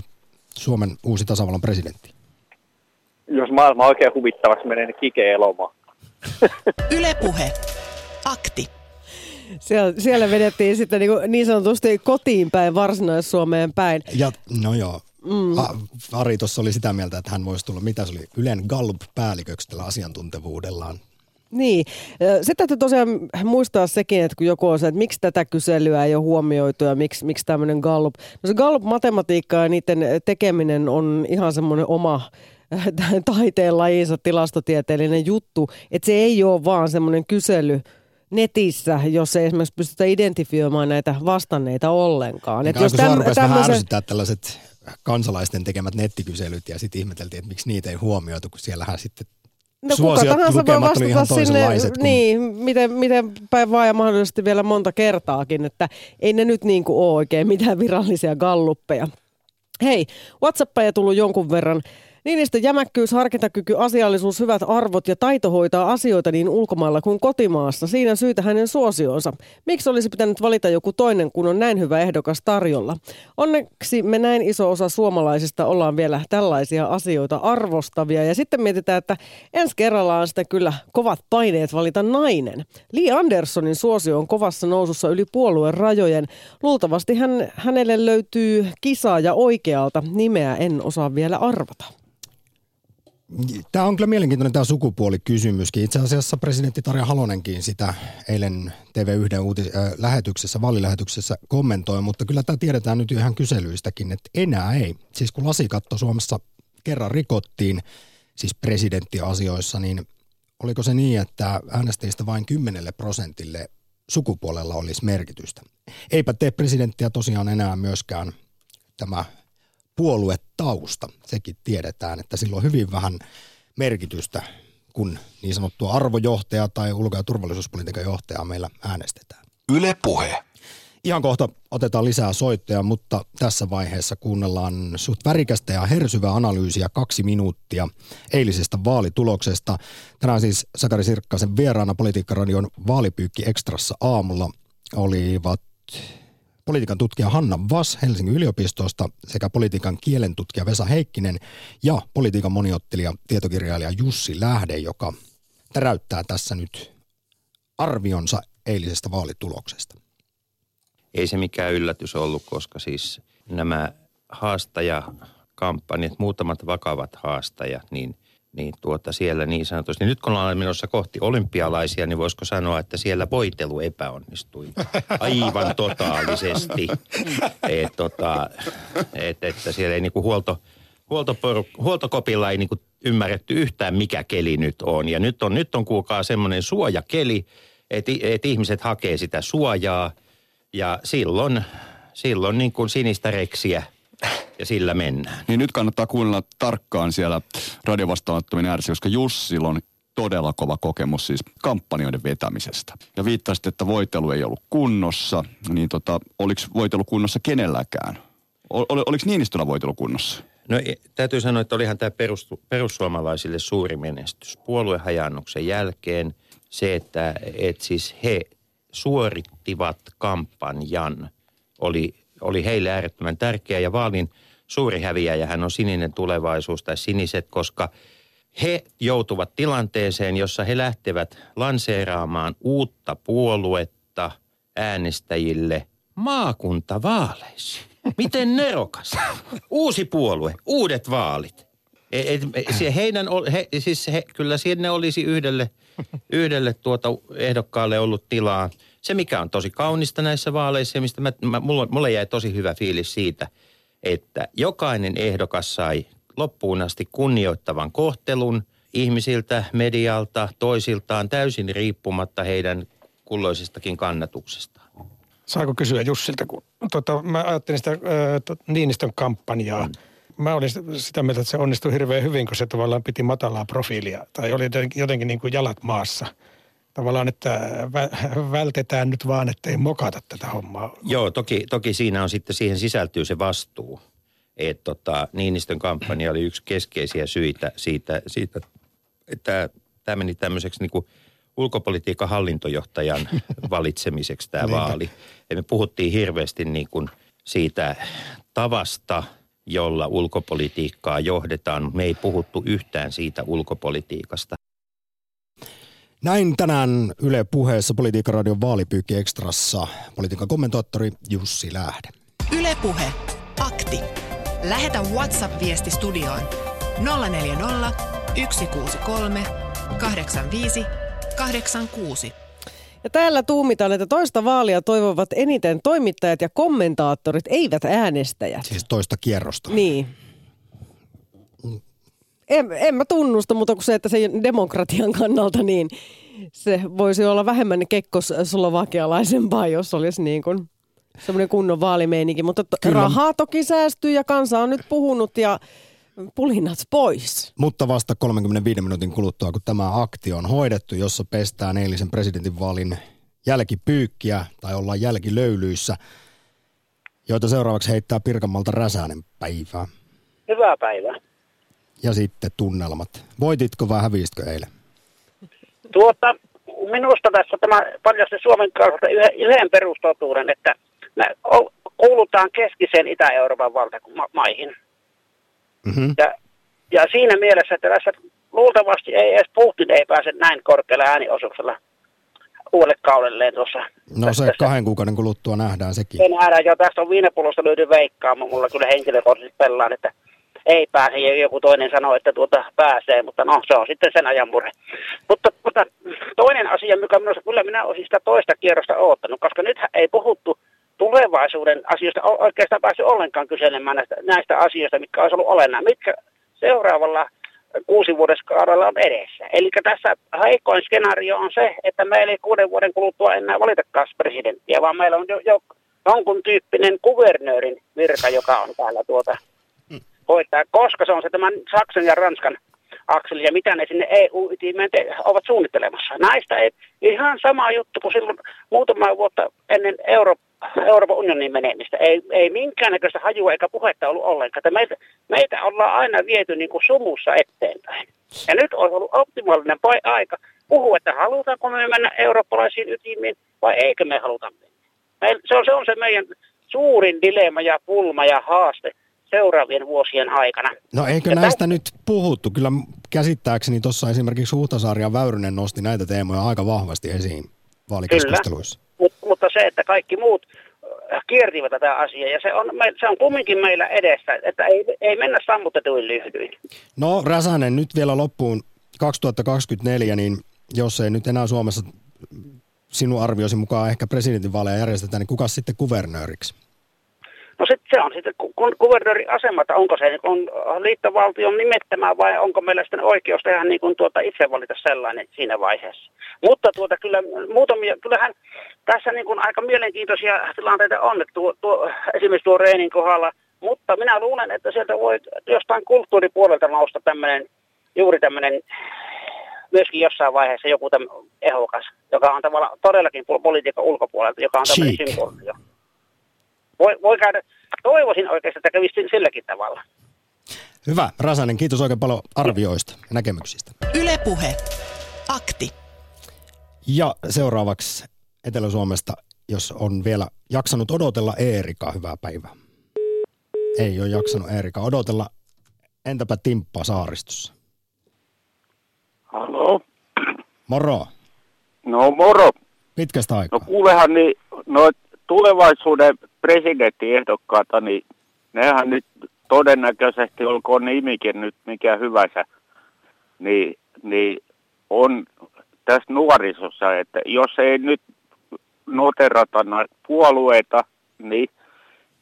Suomen uusi tasavallan presidentti? Jos maailma oikein huvittavaksi menee, niin Kike Elomaa. Ylepuhe. Akti. Siellä, siellä vedettiin sitten niin, niin sanotusti kotiin päin, Varsinais-Suomeen päin. Ja, no joo. Mm. Ari tuossa oli sitä mieltä, että hän voisi tulla, mitä se oli, Ylen Gallup-päälliköksi tällä asiantuntevuudellaan. Niin. Sitten täytyy tosiaan muistaa sekin, että kun joku on se, että miksi tätä kyselyä ei ole huomioitu ja miksi, miksi tämmöinen Gallup. No se Gallup-matematiikka ja niiden tekeminen on ihan semmoinen oma taiteen lajinsa tilastotieteellinen juttu, että se ei ole vaan semmoinen kysely, netissä, jos ei esimerkiksi pystytä identifioimaan näitä vastanneita ollenkaan. Niin, jos täm, tämmöisen... vähän tällaiset kansalaisten tekemät nettikyselyt ja sitten ihmeteltiin, että miksi niitä ei huomioitu, kun siellähän sitten No kuka tahansa voi vastata sinne, kun... niin, miten, miten päin vaan ja mahdollisesti vielä monta kertaakin, että ei ne nyt niin kuin ole oikein mitään virallisia galluppeja. Hei, WhatsAppeja tullut jonkun verran. Niinistö jämäkkyys, harkintakyky, asiallisuus, hyvät arvot ja taito hoitaa asioita niin ulkomailla kuin kotimaassa. Siinä syytä hänen suosionsa. Miksi olisi pitänyt valita joku toinen, kun on näin hyvä ehdokas tarjolla? Onneksi me näin iso osa suomalaisista ollaan vielä tällaisia asioita arvostavia. Ja sitten mietitään, että ensi kerralla on sitten kyllä kovat paineet valita nainen. Lee Andersonin suosio on kovassa nousussa yli puolueen rajojen. Luultavasti hän, hänelle löytyy kisaaja oikealta. Nimeä en osaa vielä arvata. Tämä on kyllä mielenkiintoinen tämä sukupuolikysymyskin. Itse asiassa presidentti Tarja Halonenkin sitä eilen TV1 uutis- äh, lähetyksessä, vaalilähetyksessä kommentoi, mutta kyllä tämä tiedetään nyt ihan kyselyistäkin, että enää ei. Siis kun lasikatto Suomessa kerran rikottiin, siis presidenttiasioissa, niin oliko se niin, että äänestäjistä vain 10 prosentille sukupuolella olisi merkitystä? Eipä tee presidenttiä tosiaan enää myöskään tämä puoluetausta. Sekin tiedetään, että sillä on hyvin vähän merkitystä, kun niin sanottua arvojohtaja tai ulko- ja turvallisuuspolitiikan johtajaa meillä äänestetään. Yle Puhe. Ihan kohta otetaan lisää soittoja, mutta tässä vaiheessa kuunnellaan suht värikästä ja hersyvää analyysiä kaksi minuuttia eilisestä vaalituloksesta. Tänään siis Sakari Sirkkasen vieraana Politiikkaradion vaalipyykki ekstrassa aamulla olivat politiikan tutkija Hanna Vas Helsingin yliopistosta sekä politiikan kielen tutkija Vesa Heikkinen ja politiikan moniottelija tietokirjailija Jussi Lähde, joka täräyttää tässä nyt arvionsa eilisestä vaalituloksesta. Ei se mikään yllätys ollut, koska siis nämä haastajakampanjat, muutamat vakavat haastajat, niin, niin tuota siellä niin sanotusti. Nyt kun ollaan menossa kohti olympialaisia, niin voisiko sanoa, että siellä voitelu epäonnistui aivan totaalisesti. Et, tota, et, että siellä ei niinku huolto, huoltoporu- huoltokopilla ei niinku ymmärretty yhtään, mikä keli nyt on. Ja nyt on, nyt on kuulkaa semmoinen suojakeli, että et ihmiset hakee sitä suojaa – ja silloin, silloin niin kuin sinistä reksiä ja sillä mennään. Niin nyt kannattaa kuunnella tarkkaan siellä radiovastaanottaminen ääressä, koska Jussilla on todella kova kokemus siis kampanjoiden vetämisestä. Ja viittasit, että voitelu ei ollut kunnossa, niin tota, oliko voitelu kunnossa kenelläkään? Ol, oliko Niinistöllä voitelu kunnossa? No e, täytyy sanoa, että olihan tämä perus, perussuomalaisille suuri menestys. Puoluehajannuksen jälkeen se, että et siis he suorittivat kampanjan oli, oli heille äärettömän tärkeä ja vaalin suuri häviäjä hän on sininen tulevaisuus tai siniset, koska he joutuvat tilanteeseen, jossa he lähtevät lanseeraamaan uutta puoluetta äänestäjille maakuntavaaleissa. Miten nerokas. Uusi puolue, uudet vaalit. Et, et, se heidän, he, siis he, kyllä sinne olisi yhdelle, yhdelle tuota ehdokkaalle ollut tilaa – se, mikä on tosi kaunista näissä vaaleissa ja mistä mä, mä, mulle, mulle jäi tosi hyvä fiilis siitä, että jokainen ehdokas sai loppuun asti kunnioittavan kohtelun ihmisiltä, medialta, toisiltaan täysin riippumatta heidän kulloisestakin kannatuksestaan. Saako kysyä Jussilta, kun tota, mä ajattelin sitä äh, Niinistön kampanjaa. Mm. Mä olin sitä mieltä, että se onnistui hirveän hyvin, kun se tavallaan piti matalaa profiilia. Tai oli jotenkin, jotenkin niin kuin jalat maassa – tavallaan, että vältetään nyt vaan, ettei mokata tätä hommaa. Joo, toki, toki siinä on sitten, siihen sisältyy se vastuu. Että tota, Niinistön kampanja oli yksi keskeisiä syitä siitä, siitä että tämä meni tämmöiseksi niin kuin ulkopolitiikan hallintojohtajan valitsemiseksi tämä vaali. Ja me puhuttiin hirveästi niin kuin siitä tavasta, jolla ulkopolitiikkaa johdetaan. Me ei puhuttu yhtään siitä ulkopolitiikasta. Näin tänään Yle puheessa Politiikan radion vaalipyykki ekstrassa politiikan kommentaattori Jussi Lähde. Yle puhe. Akti. Lähetä WhatsApp-viesti studioon 040 163 85 86. Ja täällä tuumitaan, että toista vaalia toivovat eniten toimittajat ja kommentaattorit, eivät äänestäjät. Siis toista kierrosta. Niin en, en mä tunnusta, mutta kun se, että se demokratian kannalta, niin se voisi olla vähemmän kekkoslovakialaisempaa, jos olisi niin kuin semmoinen kunnon vaalimeininki. Mutta to, rahaa toki säästyy ja kansa on nyt puhunut ja pulinat pois. Mutta vasta 35 minuutin kuluttua, kun tämä akti on hoidettu, jossa pestään eilisen presidentinvaalin jälkipyykkiä tai ollaan jälkilöylyissä, joita seuraavaksi heittää Pirkanmalta Räsänen päivää. Hyvää päivää ja sitten tunnelmat. Voititko vai hävisitkö eilen? Tuota, minusta tässä tämä paljasti Suomen kannalta yhden perustotuuden, että me kuulutaan keskiseen Itä-Euroopan valtamaihin. Mm-hmm. Ja, ja siinä mielessä, että tässä luultavasti ei edes Putin ei pääse näin korkealla ääniosuuksella uudelle kaudelleen tuossa. No se tässä. kahden kuukauden kuluttua nähdään sekin. Se nähdään, ja tästä on viinepullosta löydy veikkaama. Mulla kyllä henkilökohtaisesti pellaan, että ei pääse ja joku toinen sanoo, että tuota pääsee, mutta no se on sitten sen ajan murhe. Mutta, mutta toinen asia, mikä minusta, kyllä minä olisin sitä toista kierrosta odottanut, koska nyt ei puhuttu tulevaisuuden asioista oikeastaan päässyt ollenkaan kyselemään näistä, näistä asioista, mitkä olisi ollut olennainen. Mitkä seuraavalla kuusi vuodeskaudella on edessä. Eli tässä heikoin skenaario on se, että meillä ei kuuden vuoden kuluttua enää valitakaan presidenttiä, vaan meillä on jo, jo jonkun tyyppinen kuvernöörin virka, joka on täällä tuota hoitaa, koska se on se tämän Saksan ja Ranskan akseli ja mitä ne sinne EU-ytimeen te- ovat suunnittelemassa. Näistä ei ihan sama juttu kuin silloin muutama vuotta ennen Euro- Euroopan unionin menemistä. Ei, ei minkäännäköistä hajua eikä puhetta ollut ollenkaan. Että meitä, meitä ollaan aina viety niin kuin sumussa eteenpäin. Ja nyt on ollut optimaalinen aika puhua, että halutaanko me mennä eurooppalaisiin ytimiin vai eikö me haluta mennä. Meil, se, on, se on se meidän suurin dilemma ja pulma ja haaste seuraavien vuosien aikana. No eikö Ja näistä nyt puhuttu? Kyllä käsittääkseni tuossa esimerkiksi Huhtasaari ja Väyrynen nosti näitä teemoja aika vahvasti esiin vaalikeskusteluissa. Mut, mutta se, että kaikki muut äh, kiertivät tätä asiaa, ja se on, se on kumminkin meillä edessä, että ei, ei mennä sammutetuin lyhdyin. No Räsänen, nyt vielä loppuun 2024, niin jos ei nyt enää Suomessa sinun arvioisi mukaan ehkä presidentinvaaleja järjestetään, niin kuka sitten kuvernööriksi? No sit se on sitten ku- ku- kuvernöörin asema, että onko se niin kun liittovaltion nimettämä vai onko meillä sitten oikeus tehdä niin kuin tuota itse valita sellainen siinä vaiheessa. Mutta tuota kyllä muutamia, kyllähän tässä niin kuin aika mielenkiintoisia tilanteita on, että tuo, tuo, esimerkiksi tuo Reinin kohdalla, mutta minä luulen, että sieltä voi jostain kulttuuripuolelta nousta tämmöinen, juuri tämmöinen myöskin jossain vaiheessa joku tämmöinen ehokas, joka on tavallaan todellakin pol- politiikan ulkopuolelta, joka on tämmöinen Chic. Voi, voi käydä, toivoisin oikeastaan, että kävisi silläkin tavalla. Hyvä, Räsänen, kiitos oikein paljon arvioista ja näkemyksistä. Ylepuhe. Akti. Ja seuraavaksi Etelä-Suomesta, jos on vielä jaksanut odotella Eerika, hyvää päivää. Ei ole jaksanut Eerika odotella. Entäpä Timppa saaristossa? Halo. Moro. No moro. Pitkästä aikaa. No kuulehan, niin no tulevaisuuden presidenttiehdokkaata, niin nehän nyt todennäköisesti, olkoon nimikin nyt mikä hyvänsä, niin, niin on tässä nuorisossa, että jos ei nyt noterata näitä puolueita, niin,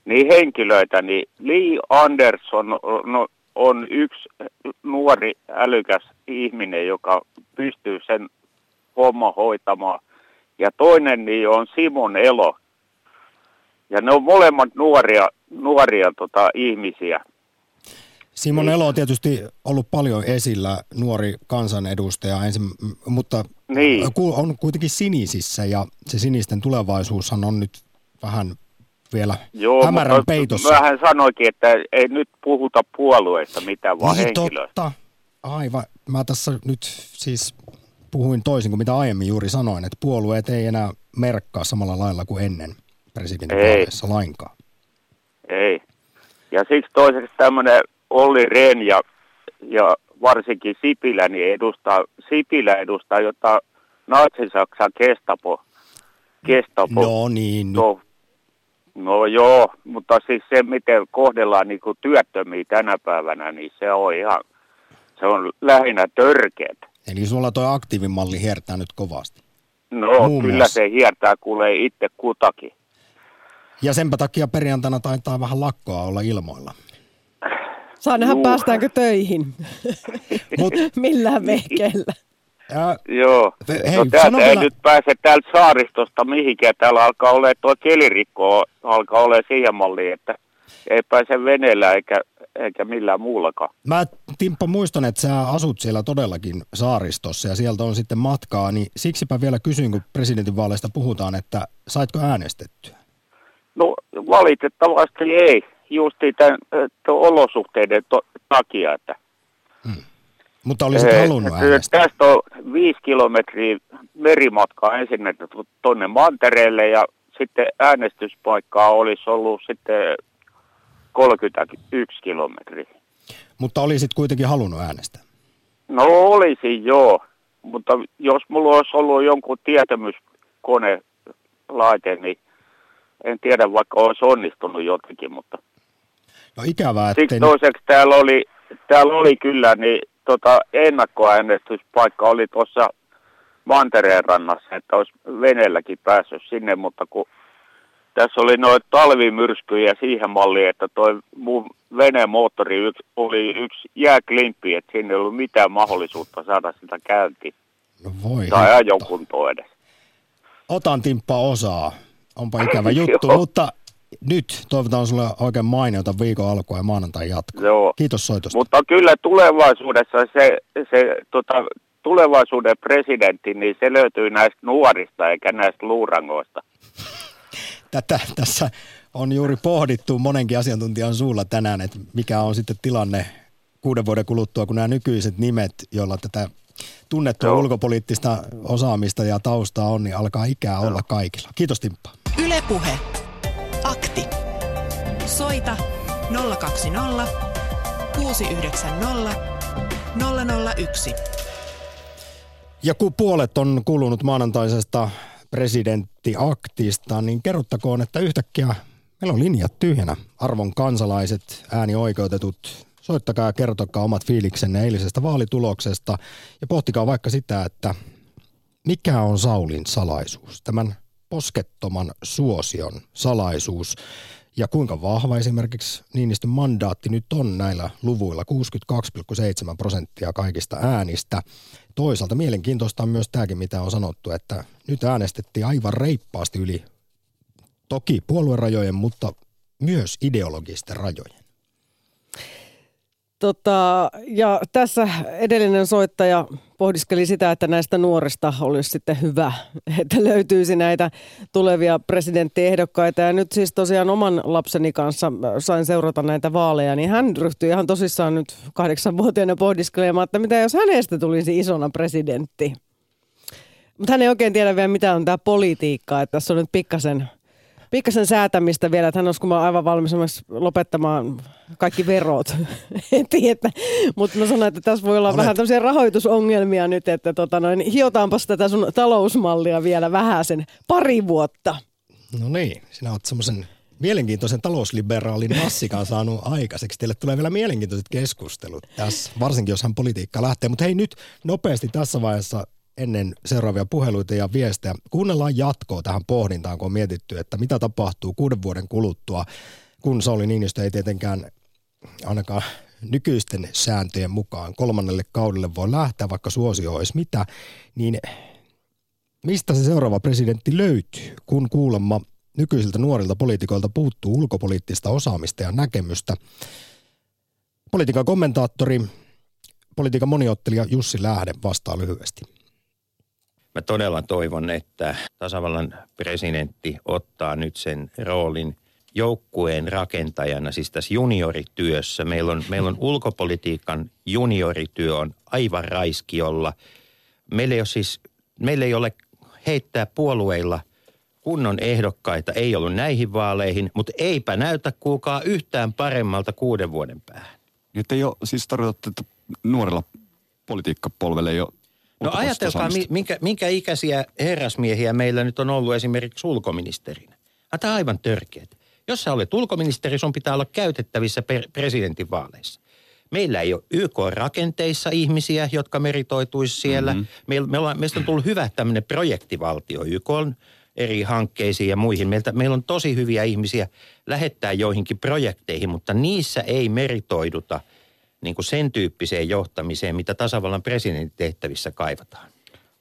niin henkilöitä, niin Lee Anderson on, on yksi nuori älykäs ihminen, joka pystyy sen homma hoitamaan. Ja toinen niin on Simon Elo. Ja ne on molemmat nuoria, nuoria tota, ihmisiä. Simon Elo on tietysti ollut paljon esillä, nuori kansanedustaja, ensin, mutta Niin. on kuitenkin sinisissä ja se sinisten tulevaisuushan on nyt vähän vielä Joo, hämärän mutta peitossa. Vähän sanoikin, että ei nyt puhuta puolueista mitään, vaan niin henkilöistä. totta. Aivan. Mä tässä nyt siis puhuin toisin kuin mitä aiemmin juuri sanoin, että puolueet ei enää merkkaa samalla lailla kuin ennen presidentinvaaleissa lainkaan. Ei. Ja siksi toiseksi tämmöinen Olli Rehn ja, ja varsinkin Sipilä, niin edustaa, Sipilä edustaa jotain Natsi-Saksan Gestapo. Gestapo. No niin, No, no joo, mutta siis se, miten kohdellaan niin kuin työttömiä tänä päivänä, niin se on ihan, se on lähinnä törkeät. Eli sulla toi aktiivimalli hiertää nyt kovasti. No, Muun kyllä muassa. se hiertää kuulee itse kutakin. Ja senpä takia perjantaina taitaa vähän lakkoa olla ilmoilla. Saa nähdä, Juu. päästäänkö töihin. Mut, Millään vehkeellä. ää, Joo. Hei, no täältä ei vielä- nyt pääse täältä saaristosta mihinkään. Täällä alkaa olla tuo kelirikko alkaa olla siihen malliin, että ei pääse veneellä eikä, eikä millään muullakaan. mä Timppa muistan, että sä asut siellä todellakin saaristossa ja sieltä on sitten matkaa, niin siksipä vielä kysyn, kun presidentinvaaleista puhutaan, että saitko äänestettyä? No valitettavasti ei, justi tämän to- olosuhteiden to- takia. Että, Mutta olisit Eh, halunnut äänestää. Tästä on viisi kilometriä merimatkaa ensin tuonne mantereelle ja sitten äänestyspaikkaa olisi ollut sitten 31 kilometriä. Mutta olisit kuitenkin halunnut äänestää. No olisi joo, mutta jos mulla olisi ollut jonkun tietämyskone laite, niin en tiedä vaikka olisi onnistunut jotenkin, mutta No ikävää, ettei siksi toiseksi täällä oli, täällä oli kyllä niin tota, ennakkoäänestyspaikka oli tuossa Mantereen rannassa, että olisi veneelläkin päässyt sinne, mutta kun tässä oli noita talvimyrskyjä siihen malliin, että toi mun veneen moottori yks, oli yksi jääklimppi, että siinä ei ollut mitään mahdollisuutta saada sitä käyntiin no voi tai hitto. ajokuntoon edes. Otan Timppa osaa. Onpa ikävä juttu, mutta nyt toivotaan sulle oikein mainiota viikon alkua ja maanantai jatkoa. Joo. Kiitos soitosta. Mutta kyllä tulevaisuudessa se, se tota, tulevaisuuden presidentti, niin se löytyy näistä nuorista eikä näistä luurangoista. Tätä, tässä on juuri pohdittu monenkin asiantuntijan suulla tänään, että mikä on sitten tilanne kuuden vuoden kuluttua, kun nämä nykyiset nimet, joilla tätä tunnettua Joo. ulkopoliittista osaamista ja taustaa on, niin alkaa ikää Joo. olla kaikilla. Kiitos Timppa. Ylepuhe. Akti. Soita 020 690 001. Ja kun puolet on kulunut maanantaisesta presidenttiaktista, niin kerrottakoon, että yhtäkkiä meillä on linjat tyhjänä. Arvon kansalaiset, äänioikeutetut, soittakaa ja kertokaa omat fiiliksenne eilisestä vaalituloksesta ja pohtikaa vaikka sitä, että mikä on Saulin salaisuus, tämän poskettoman suosion salaisuus ja kuinka vahva esimerkiksi Niinistön mandaatti nyt on näillä luvuilla, 62,7 prosenttia kaikista äänistä. Toisaalta mielenkiintoista on myös tämäkin, mitä on sanottu, että nyt äänestettiin aivan reippaasti yli toki puoluerajojen, mutta myös ideologisten rajojen. Tota, ja tässä edellinen soittaja pohdiskeli sitä, että näistä nuorista olisi sitten hyvä, että löytyisi näitä tulevia presidenttiehdokkaita. Ja nyt siis tosiaan oman lapseni kanssa sain seurata näitä vaaleja, niin hän ryhtyi ihan tosissaan nyt kahdeksanvuotiaana pohdiskelemaan, että mitä jos hänestä tulisi isona presidentti. Mutta hän ei oikein tiedä vielä, mitä on tämä politiikka, että tässä on nyt pikkasen – pikkasen säätämistä vielä, että hän olisi aivan valmis lopettamaan kaikki verot heti. Että, mutta mä sanoin, että tässä voi olla Olet. vähän tämmöisiä rahoitusongelmia nyt, että tota noin, hiotaanpas tätä sun talousmallia vielä vähän sen pari vuotta. No niin, sinä olet semmoisen mielenkiintoisen talousliberaalin massikan saanut aikaiseksi. Teille tulee vielä mielenkiintoiset keskustelut tässä, varsinkin jos hän politiikka lähtee. Mutta hei nyt nopeasti tässä vaiheessa ennen seuraavia puheluita ja viestejä. Kuunnellaan jatkoa tähän pohdintaan, kun on mietitty, että mitä tapahtuu kuuden vuoden kuluttua, kun Sauli Niinistö ei tietenkään ainakaan nykyisten sääntöjen mukaan kolmannelle kaudelle voi lähteä, vaikka suosio olisi mitä, niin mistä se seuraava presidentti löytyy, kun kuulemma nykyisiltä nuorilta poliitikoilta puuttuu ulkopoliittista osaamista ja näkemystä. Politiikan kommentaattori, politiikan moniottelija Jussi Lähde vastaa lyhyesti. Mä todella toivon, että tasavallan presidentti ottaa nyt sen roolin joukkueen rakentajana, siis tässä juniorityössä. Meillä on, meillä on ulkopolitiikan juniorityö on aivan raiskiolla. Meillä ei ole siis, meillä ei ole heittää puolueilla kunnon ehdokkaita, ei ollut näihin vaaleihin, mutta eipä näytä kuulkaa yhtään paremmalta kuuden vuoden päähän. Nyt ei ole, siis tarkoitattu, että nuorella politiikkapolvelle ei ole No ajatelkaa, minkä, minkä ikäisiä herrasmiehiä meillä nyt on ollut esimerkiksi ulkoministerinä. Tämä on aivan törkeät. Jos sä olet ulkoministeri, sun pitää olla käytettävissä per, presidentinvaaleissa. Meillä ei ole YK-rakenteissa ihmisiä, jotka meritoituisi siellä. Mm-hmm. Meillä, me ollaan, meistä on tullut hyvä tämmöinen projektivaltio YK eri hankkeisiin ja muihin. Meiltä, meillä on tosi hyviä ihmisiä lähettää joihinkin projekteihin, mutta niissä ei meritoiduta – niin kuin sen tyyppiseen johtamiseen, mitä tasavallan presidentin tehtävissä kaivataan?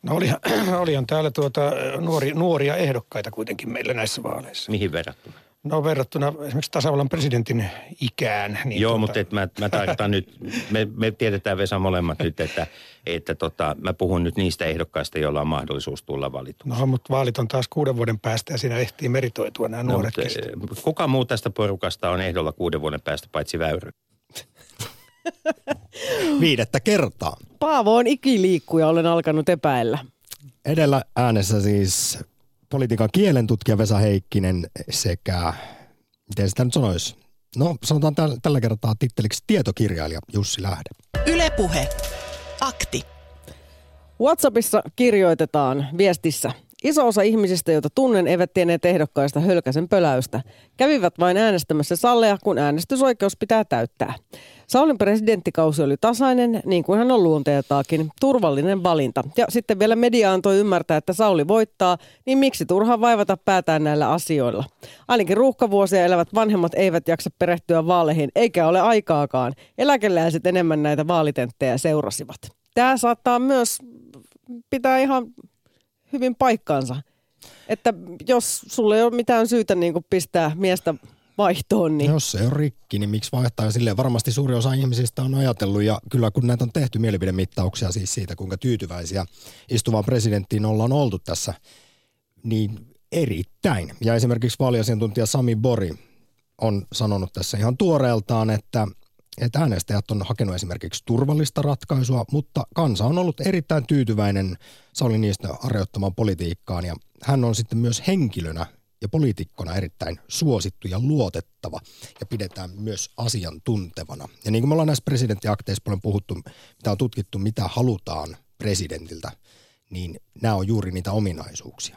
No olihan, olihan täällä tuota nuori, nuoria ehdokkaita kuitenkin meillä näissä vaaleissa. Mihin verrattuna? No verrattuna esimerkiksi tasavallan presidentin ikään. Niin Joo, tuota... mutta et mä, mä tarkoitan nyt, me, me tiedetään Vesa molemmat nyt, että, että tota, mä puhun nyt niistä ehdokkaista, joilla on mahdollisuus tulla valituksi. No, mutta vaalit on taas kuuden vuoden päästä ja siinä ehtii meritoitua nämä no, nuoret mutta, Kuka muu tästä porukasta on ehdolla kuuden vuoden päästä paitsi Väyry? Viidettä kertaa. Paavo on ikiliikkuja, olen alkanut epäillä. Edellä äänessä siis politiikan kielentutkija Vesa Heikkinen sekä, miten sitä nyt sanoisi, no sanotaan täl, tällä kertaa titteliksi tietokirjailija Jussi Lähde. Ylepuhe. Akti. WhatsAppissa kirjoitetaan viestissä – Iso osa ihmisistä, joita tunnen, eivät tienneet ehdokkaista hölkäsen pöläystä. Kävivät vain äänestämässä salleja, kun äänestysoikeus pitää täyttää. Saulin presidenttikausi oli tasainen, niin kuin hän on luonteeltaakin. Turvallinen valinta. Ja sitten vielä media antoi ymmärtää, että Sauli voittaa, niin miksi turhaan vaivata päätään näillä asioilla? Ainakin ruuhkavuosia elävät vanhemmat eivät jaksa perehtyä vaaleihin, eikä ole aikaakaan. Eläkeläiset enemmän näitä vaalitenttejä seurasivat. Tämä saattaa myös pitää ihan hyvin paikkaansa. Että jos sulle ei ole mitään syytä niin pistää miestä vaihtoon. Niin. Jos se on rikki, niin miksi vaihtaa? Silleen varmasti suuri osa ihmisistä on ajatellut, ja kyllä kun näitä on tehty mielipidemittauksia siis siitä, kuinka tyytyväisiä istuvaan presidenttiin ollaan oltu tässä, niin erittäin. Ja esimerkiksi vaaliasiantuntija Sami Bori on sanonut tässä ihan tuoreeltaan, että että äänestäjät on hakenut esimerkiksi turvallista ratkaisua, mutta kansa on ollut erittäin tyytyväinen Sauli Niistä harjoittamaan politiikkaan ja hän on sitten myös henkilönä ja poliitikkona erittäin suosittu ja luotettava ja pidetään myös asiantuntevana. Ja niin kuin me ollaan näissä presidenttiakteissa paljon puhuttu, mitä on tutkittu, mitä halutaan presidentiltä, niin nämä on juuri niitä ominaisuuksia.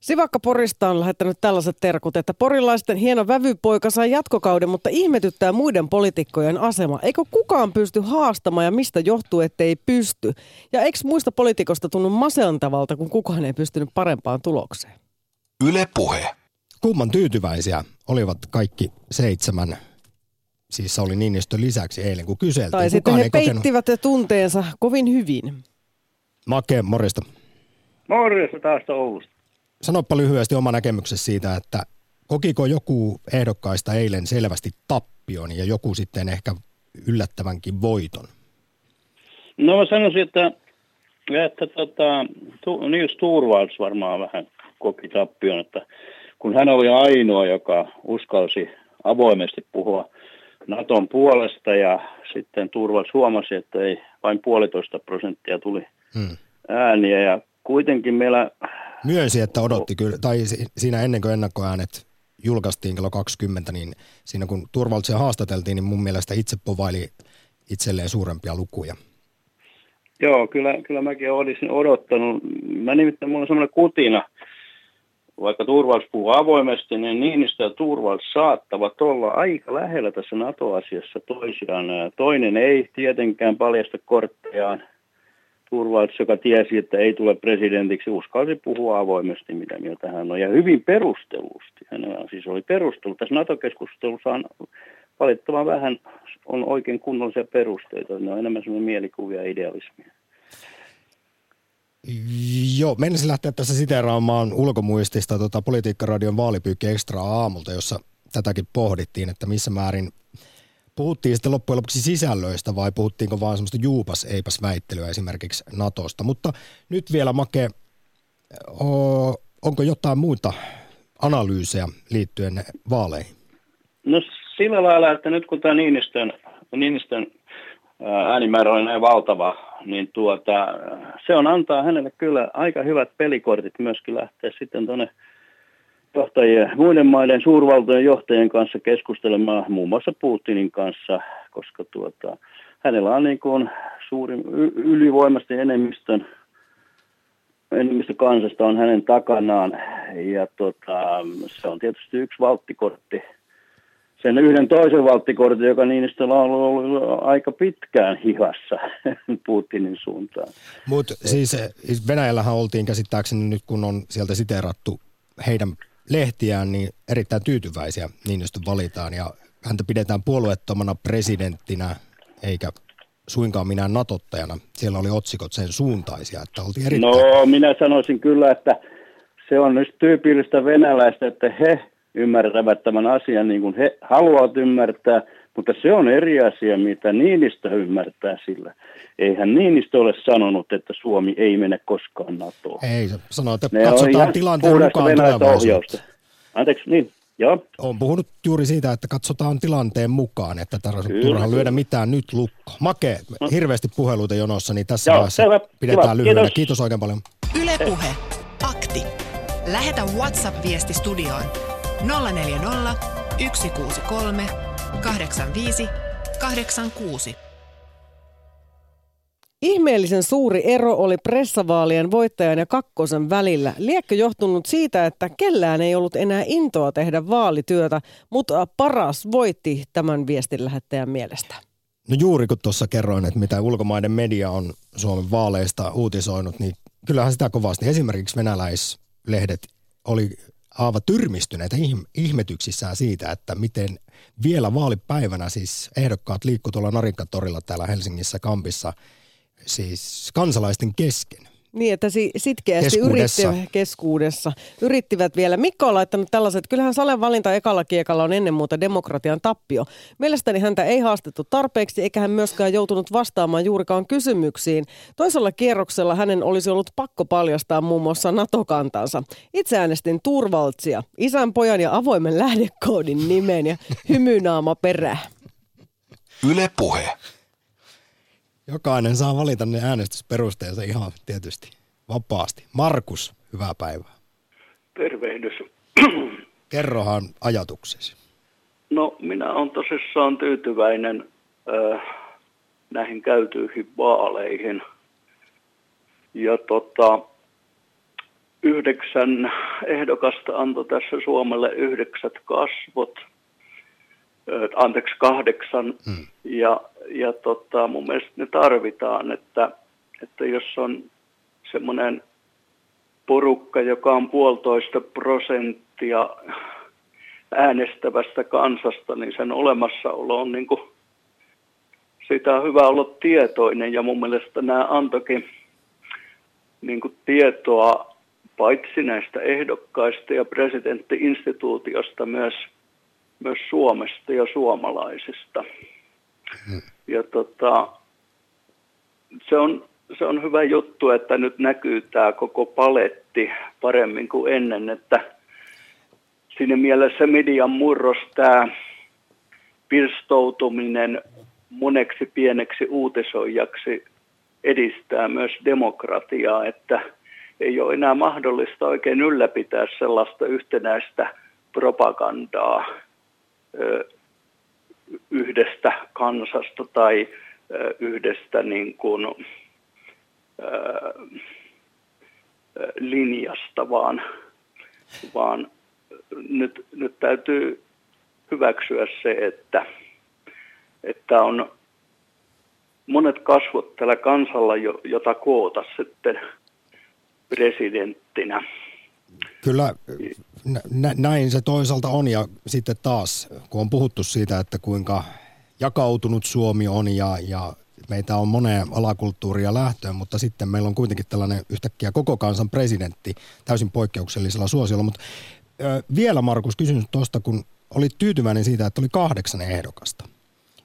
Sivakka Porista on lähettänyt tällaiset terkut, että porilaisten hieno vävypoika saa jatkokauden, mutta ihmetyttää muiden poliitikkojen asema. Eikö kukaan pysty haastamaan ja mistä johtuu, ettei pysty? Ja eikö muista poliitikosta tunnu masentavalta, kun kukaan ei pystynyt parempaan tulokseen? Yle Puhe. Kumman tyytyväisiä olivat kaikki seitsemän siis oli Niinistön lisäksi eilen, kun kyseltiin. Tai sitten he peittivät kokenut... tunteensa kovin hyvin. Make, morjesta. Morjesta taas Oulusta. Sanoppa lyhyesti oma näkemyksesi siitä, että kokiko joku ehdokkaista eilen selvästi tappion ja joku sitten ehkä yllättävänkin voiton? No mä sanoisin, että, että tota, tu, Nils Turvalds varmaan vähän koki tappion, että kun hän oli ainoa, joka uskalsi avoimesti puhua Naton puolesta ja sitten Turvalds huomasi, että ei vain puolitoista prosenttia tuli hmm. ääniä ja kuitenkin meillä Myönsi, että odotti kyllä, tai siinä ennen kuin ennakkoäänet julkaistiin kello 20, niin siinä kun turvallisuus haastateltiin, niin mun mielestä itse povaili itselleen suurempia lukuja. Joo, kyllä, kyllä mäkin olisin odottanut. Mä nimittäin, mulla on semmoinen kutina, vaikka turvallisuus puhuu avoimesti, niin Niinistö ja turvallisuus saattavat olla aika lähellä tässä NATO-asiassa toisiaan. Toinen ei tietenkään paljasta korttejaan Turvalts, joka tiesi, että ei tule presidentiksi, uskalsi puhua avoimesti, mitä mieltä hän on. Ja hyvin perustellusti. Hänellä siis oli perustelu. Tässä NATO-keskustelussa on valittavan vähän on oikein kunnollisia perusteita. Ne on enemmän semmoinen mielikuvia ja idealismia. Joo, menisin lähteä tässä siteeraamaan ulkomuistista tuota Politiikkaradion vaalipyykki ekstra aamulta, jossa tätäkin pohdittiin, että missä määrin Puhuttiin sitten loppujen lopuksi sisällöistä vai puhuttiinko vaan semmoista juupas eipäs väittelyä esimerkiksi Natosta. Mutta nyt vielä Make, onko jotain muita analyysejä liittyen vaaleihin? No sillä lailla, että nyt kun tämä Niinistön, Niinistön äänimäärä on näin valtava, niin tuota, se on antaa hänelle kyllä aika hyvät pelikortit myöskin lähteä sitten tuonne johtajien, muiden maiden suurvaltojen johtajien kanssa keskustelemaan, muun muassa Putinin kanssa, koska tuota, hänellä on niin kuin suuri, ylivoimasti enemmistön, enemmistö kansasta on hänen takanaan ja tuota, se on tietysti yksi valttikortti. Sen yhden toisen valttikortin, joka Niinistöllä on ollut aika pitkään hihassa Putinin suuntaan. Mutta siis Venäjällähän oltiin käsittääkseni nyt, kun on sieltä siteerattu heidän lehtiään, niin erittäin tyytyväisiä Niinistön valitaan ja häntä pidetään puolueettomana presidenttinä eikä suinkaan minä natottajana. Siellä oli otsikot sen suuntaisia, että oltiin erittäin... No minä sanoisin kyllä, että se on nyt tyypillistä venäläistä, että he ymmärtävät tämän asian niin kuin he haluavat ymmärtää – mutta se on eri asia, mitä Niinistö ymmärtää sillä. Eihän Niinistö ole sanonut, että Suomi ei mene koskaan NATOon. Ei, sanoo, että ne katsotaan tilanteen mukaan tulevaisuutta. Anteeksi, niin, joo. Olen puhunut juuri siitä, että katsotaan tilanteen mukaan, että turhaan lyödä mitään nyt lukko. Make, no. hirveästi puheluita jonossa, niin tässä joo, vaiheessa selvä. pidetään lyhyenä. Kiitos. Kiitos oikein paljon. Ylepuhe Akti. Lähetä WhatsApp-viesti studioon 040 163 85 86. Ihmeellisen suuri ero oli pressavaalien voittajan ja kakkosen välillä. Liekkö johtunut siitä, että kellään ei ollut enää intoa tehdä vaalityötä, mutta paras voitti tämän viestin lähettäjän mielestä. No juuri kun tuossa kerroin, että mitä ulkomaiden media on Suomen vaaleista uutisoinut, niin kyllähän sitä kovasti. Esimerkiksi venäläislehdet oli aivan tyrmistyneitä ihmetyksissään siitä, että miten vielä vaalipäivänä siis ehdokkaat liikkuu tuolla Narinkatorilla täällä Helsingissä Kampissa siis kansalaisten kesken. Niin, että si- sitkeästi Keskuudessa. yritti, keskuudessa yrittivät vielä. Mikko on laittanut tällaiset, että kyllähän Salen valinta ekalla kiekalla on ennen muuta demokratian tappio. Mielestäni häntä ei haastettu tarpeeksi, eikä hän myöskään joutunut vastaamaan juurikaan kysymyksiin. Toisella kierroksella hänen olisi ollut pakko paljastaa muun muassa NATO-kantansa. Itse äänestin Turvaltsia, isän, pojan ja avoimen lähdekoodin nimen ja hymynaama perää. Yle Puhe. Jokainen saa valita ne äänestysperusteensa ihan tietysti vapaasti. Markus, hyvää päivää. Tervehdys. Kerrohan ajatuksesi. No minä olen tosissaan tyytyväinen äh, näihin käytyihin vaaleihin. Ja tota, yhdeksän ehdokasta antoi tässä Suomelle yhdeksät kasvot, anteeksi kahdeksan. Hmm. Ja, ja tota, mun mielestä ne tarvitaan, että, että jos on semmoinen porukka, joka on puolitoista prosenttia äänestävästä kansasta, niin sen olemassaolo on niin kuin, siitä on hyvä olla tietoinen ja mun mielestä nämä antokin niin kuin tietoa paitsi näistä ehdokkaista ja presidenttiinstituutiosta myös, myös Suomesta ja suomalaisista. Ja tota, se on, se on hyvä juttu, että nyt näkyy tämä koko paletti paremmin kuin ennen, että siinä mielessä median murros, tämä pirstoutuminen moneksi pieneksi uutisoijaksi edistää myös demokratiaa, että ei ole enää mahdollista oikein ylläpitää sellaista yhtenäistä propagandaa yhdestä kansasta tai yhdestä niin kuin, linjasta, vaan, vaan nyt, nyt täytyy hyväksyä se, että, että on monet kasvot tällä kansalla, jota koota sitten presidenttinä. Kyllä nä- näin se toisaalta on ja sitten taas, kun on puhuttu siitä, että kuinka jakautunut Suomi on ja, ja meitä on moneen alakulttuuria lähtöön, mutta sitten meillä on kuitenkin tällainen yhtäkkiä koko kansan presidentti täysin poikkeuksellisella suosiolla. Mutta ö, vielä Markus kysyn tuosta, kun olit tyytyväinen siitä, että oli kahdeksan ehdokasta.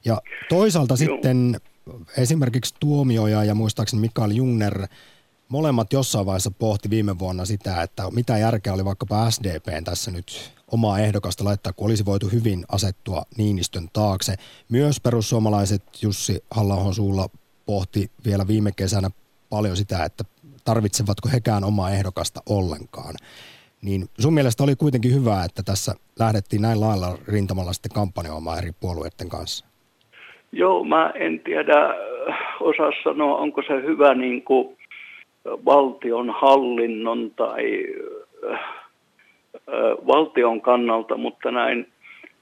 Ja toisaalta Joo. sitten esimerkiksi Tuomioja ja muistaakseni Mikael Jungner, molemmat jossain vaiheessa pohti viime vuonna sitä, että mitä järkeä oli vaikkapa SDPn tässä nyt omaa ehdokasta laittaa, kun olisi voitu hyvin asettua Niinistön taakse. Myös perussuomalaiset Jussi halla suulla pohti vielä viime kesänä paljon sitä, että tarvitsevatko hekään omaa ehdokasta ollenkaan. Niin sun mielestä oli kuitenkin hyvä, että tässä lähdettiin näin lailla rintamalla sitten kampanjoimaan eri puolueiden kanssa. Joo, mä en tiedä, osaa sanoa, onko se hyvä niin kuin valtion hallinnon tai valtion kannalta, mutta näin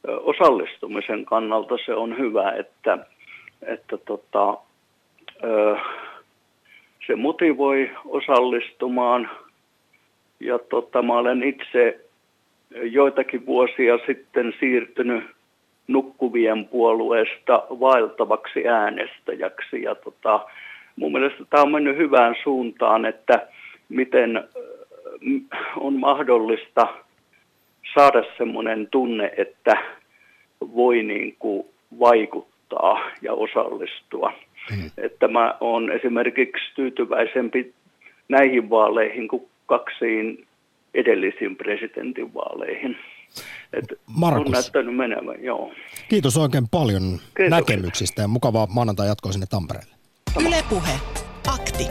osallistumisen kannalta se on hyvä, että, että tota, se motivoi osallistumaan. Ja tota, mä olen itse joitakin vuosia sitten siirtynyt nukkuvien puolueesta vaeltavaksi äänestäjäksi. Ja tota, mun mielestä tämä on mennyt hyvään suuntaan, että miten on mahdollista saada semmoinen tunne, että voi niin kuin vaikuttaa ja osallistua. Mm. Että mä oon esimerkiksi tyytyväisempi näihin vaaleihin kuin kaksiin edellisiin presidentinvaaleihin. Et Markus. On näyttänyt menevän, joo. Kiitos oikein paljon Kiitos. näkemyksistä ja mukavaa maanantai jatkoa sinne Tampereelle. Ylepuhe Akti.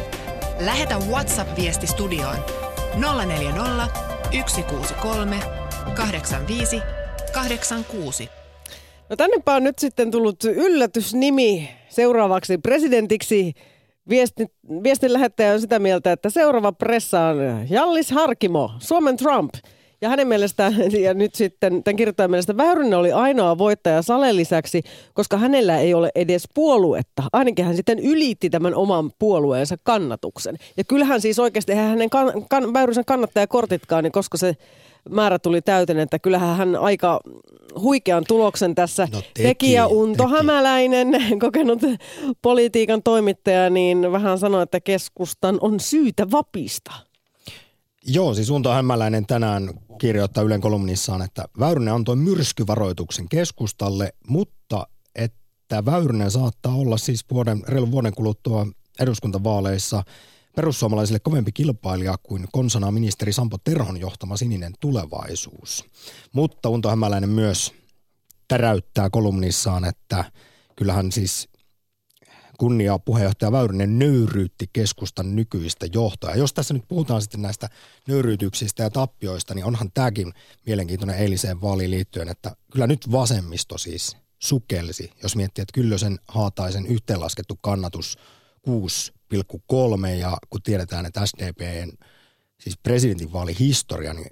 Lähetä WhatsApp-viesti studioon 040 163 85 86. No tännepä on nyt sitten tullut yllätysnimi seuraavaksi presidentiksi. Viestin, viestin lähettäjä on sitä mieltä, että seuraava pressa on Jallis Harkimo, Suomen Trump – ja hänen mielestään, ja nyt sitten tämän kirjoittajan mielestä Väyrynen oli ainoa voittaja Salen lisäksi, koska hänellä ei ole edes puoluetta. Ainakin hän sitten ylitti tämän oman puolueensa kannatuksen. Ja kyllähän siis oikeasti hänen kan, kan, Väyrysen kannattajakortitkaan, niin koska se määrä tuli täyteen, että kyllähän hän aika huikean tuloksen tässä no teki, tekijä Unto teki. Hämäläinen, kokenut politiikan toimittaja, niin vähän sanoi, että keskustan on syytä vapista. Joo, siis Unto Hämäläinen tänään kirjoittaa Ylen kolumnissaan, että Väyrynen antoi myrskyvaroituksen keskustalle, mutta että Väyrynen saattaa olla siis vuoden, reilun vuoden kuluttua eduskuntavaaleissa perussuomalaisille kovempi kilpailija kuin konsana ministeri Sampo Terhon johtama sininen tulevaisuus. Mutta Unto Hämäläinen myös täräyttää kolumnissaan, että kyllähän siis kunnia puheenjohtaja Väyrynen nöyryytti keskustan nykyistä johtoa. Jos tässä nyt puhutaan sitten näistä nöyryytyksistä ja tappioista, niin onhan tämäkin mielenkiintoinen eiliseen vaaliin liittyen, että kyllä nyt vasemmisto siis sukelsi, jos miettii, että Kyllösen Haataisen yhteenlaskettu kannatus 6,3 ja kun tiedetään, että SDPn siis presidentinvaalihistoria, niin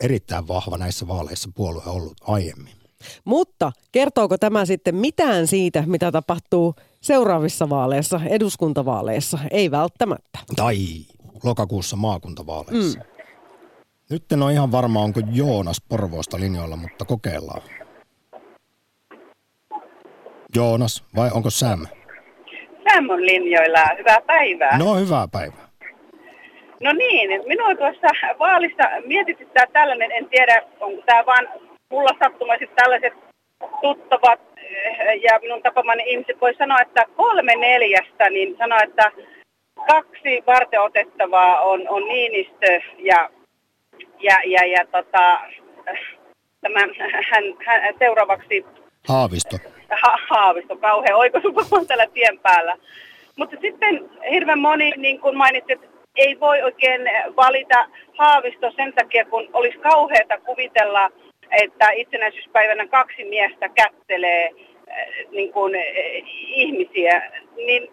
erittäin vahva näissä vaaleissa puolue on ollut aiemmin. Mutta kertooko tämä sitten mitään siitä, mitä tapahtuu seuraavissa vaaleissa, eduskuntavaaleissa? Ei välttämättä. Tai lokakuussa maakuntavaaleissa. Mm. Nyt en ole ihan varma, onko Joonas Porvoosta linjoilla, mutta kokeillaan. Joonas, vai onko Sam? Sam on linjoilla. Hyvää päivää. No, hyvää päivää. No niin, minua tuossa vaalissa mietityttää tällainen, en tiedä, onko tämä vaan mulla sattumaiset tällaiset tuttavat eh, ja minun tapamani ihmiset voi sanoa, että kolme neljästä, niin sanoa, että kaksi varteotettavaa on, on Niinistö ja, ja, ja, ja tota, tämä, hän, hän, seuraavaksi Haavisto. Ha, haavisto, kauhean oikosupa tällä tien päällä. Mutta sitten hirveän moni, niin kuin mainitsit, ei voi oikein valita Haavisto sen takia, kun olisi kauheata kuvitella, että itsenäisyyspäivänä kaksi miestä kättelee äh, niin kuin, äh, ihmisiä. Niin,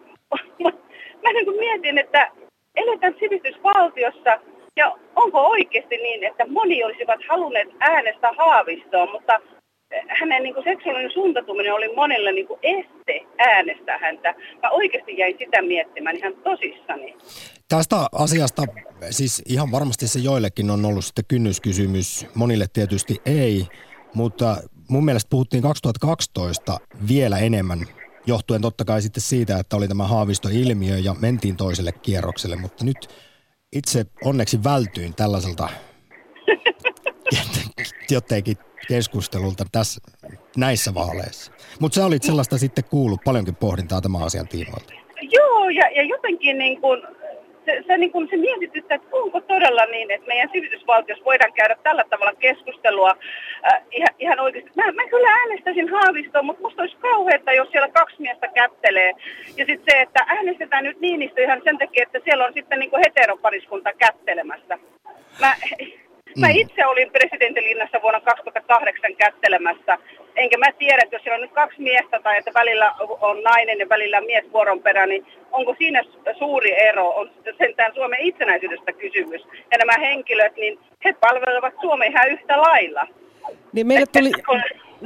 mä niin kuin mietin, että eletään sivistysvaltiossa ja onko oikeasti niin, että moni olisivat halunneet äänestää Haavistoa, mutta hänen niin kuin seksuaalinen suuntautuminen oli monella niin kuin este äänestää häntä. Mä oikeasti jäin sitä miettimään ihan tosissani. Tästä asiasta siis ihan varmasti se joillekin on ollut sitten kynnyskysymys, monille tietysti ei, mutta mun mielestä puhuttiin 2012 vielä enemmän johtuen totta kai sitten siitä, että oli tämä haavistoilmiö ja mentiin toiselle kierrokselle, mutta nyt itse onneksi vältyin tällaiselta jotenkin keskustelulta tässä, näissä vaaleissa. Mutta sä olit sellaista sitten kuullut paljonkin pohdintaa tämän asian tiimoilta. Joo, ja, ja jotenkin niin kuin, se, se, niin kuin se mietityttää, että onko todella niin, että meidän sivistysvaltiossa voidaan käydä tällä tavalla keskustelua äh, ihan, ihan oikeasti. Mä, mä kyllä äänestäisin Haavistoa, mutta musta olisi kauheata, jos siellä kaksi miestä kättelee. Ja sitten se, että äänestetään nyt Niinistö ihan sen takia, että siellä on sitten niin heteropariskunta kättelemässä. Mä, Mä mm. itse olin presidentinlinnassa vuonna 2008 kättelemässä. Enkä mä tiedä, että jos siellä on nyt kaksi miestä tai että välillä on nainen ja välillä mies vuoron perä, niin onko siinä suuri ero? On sentään Suomen itsenäisyydestä kysymys. Ja nämä henkilöt, niin he palvelevat Suomea ihan yhtä lailla. Niin meille tuli,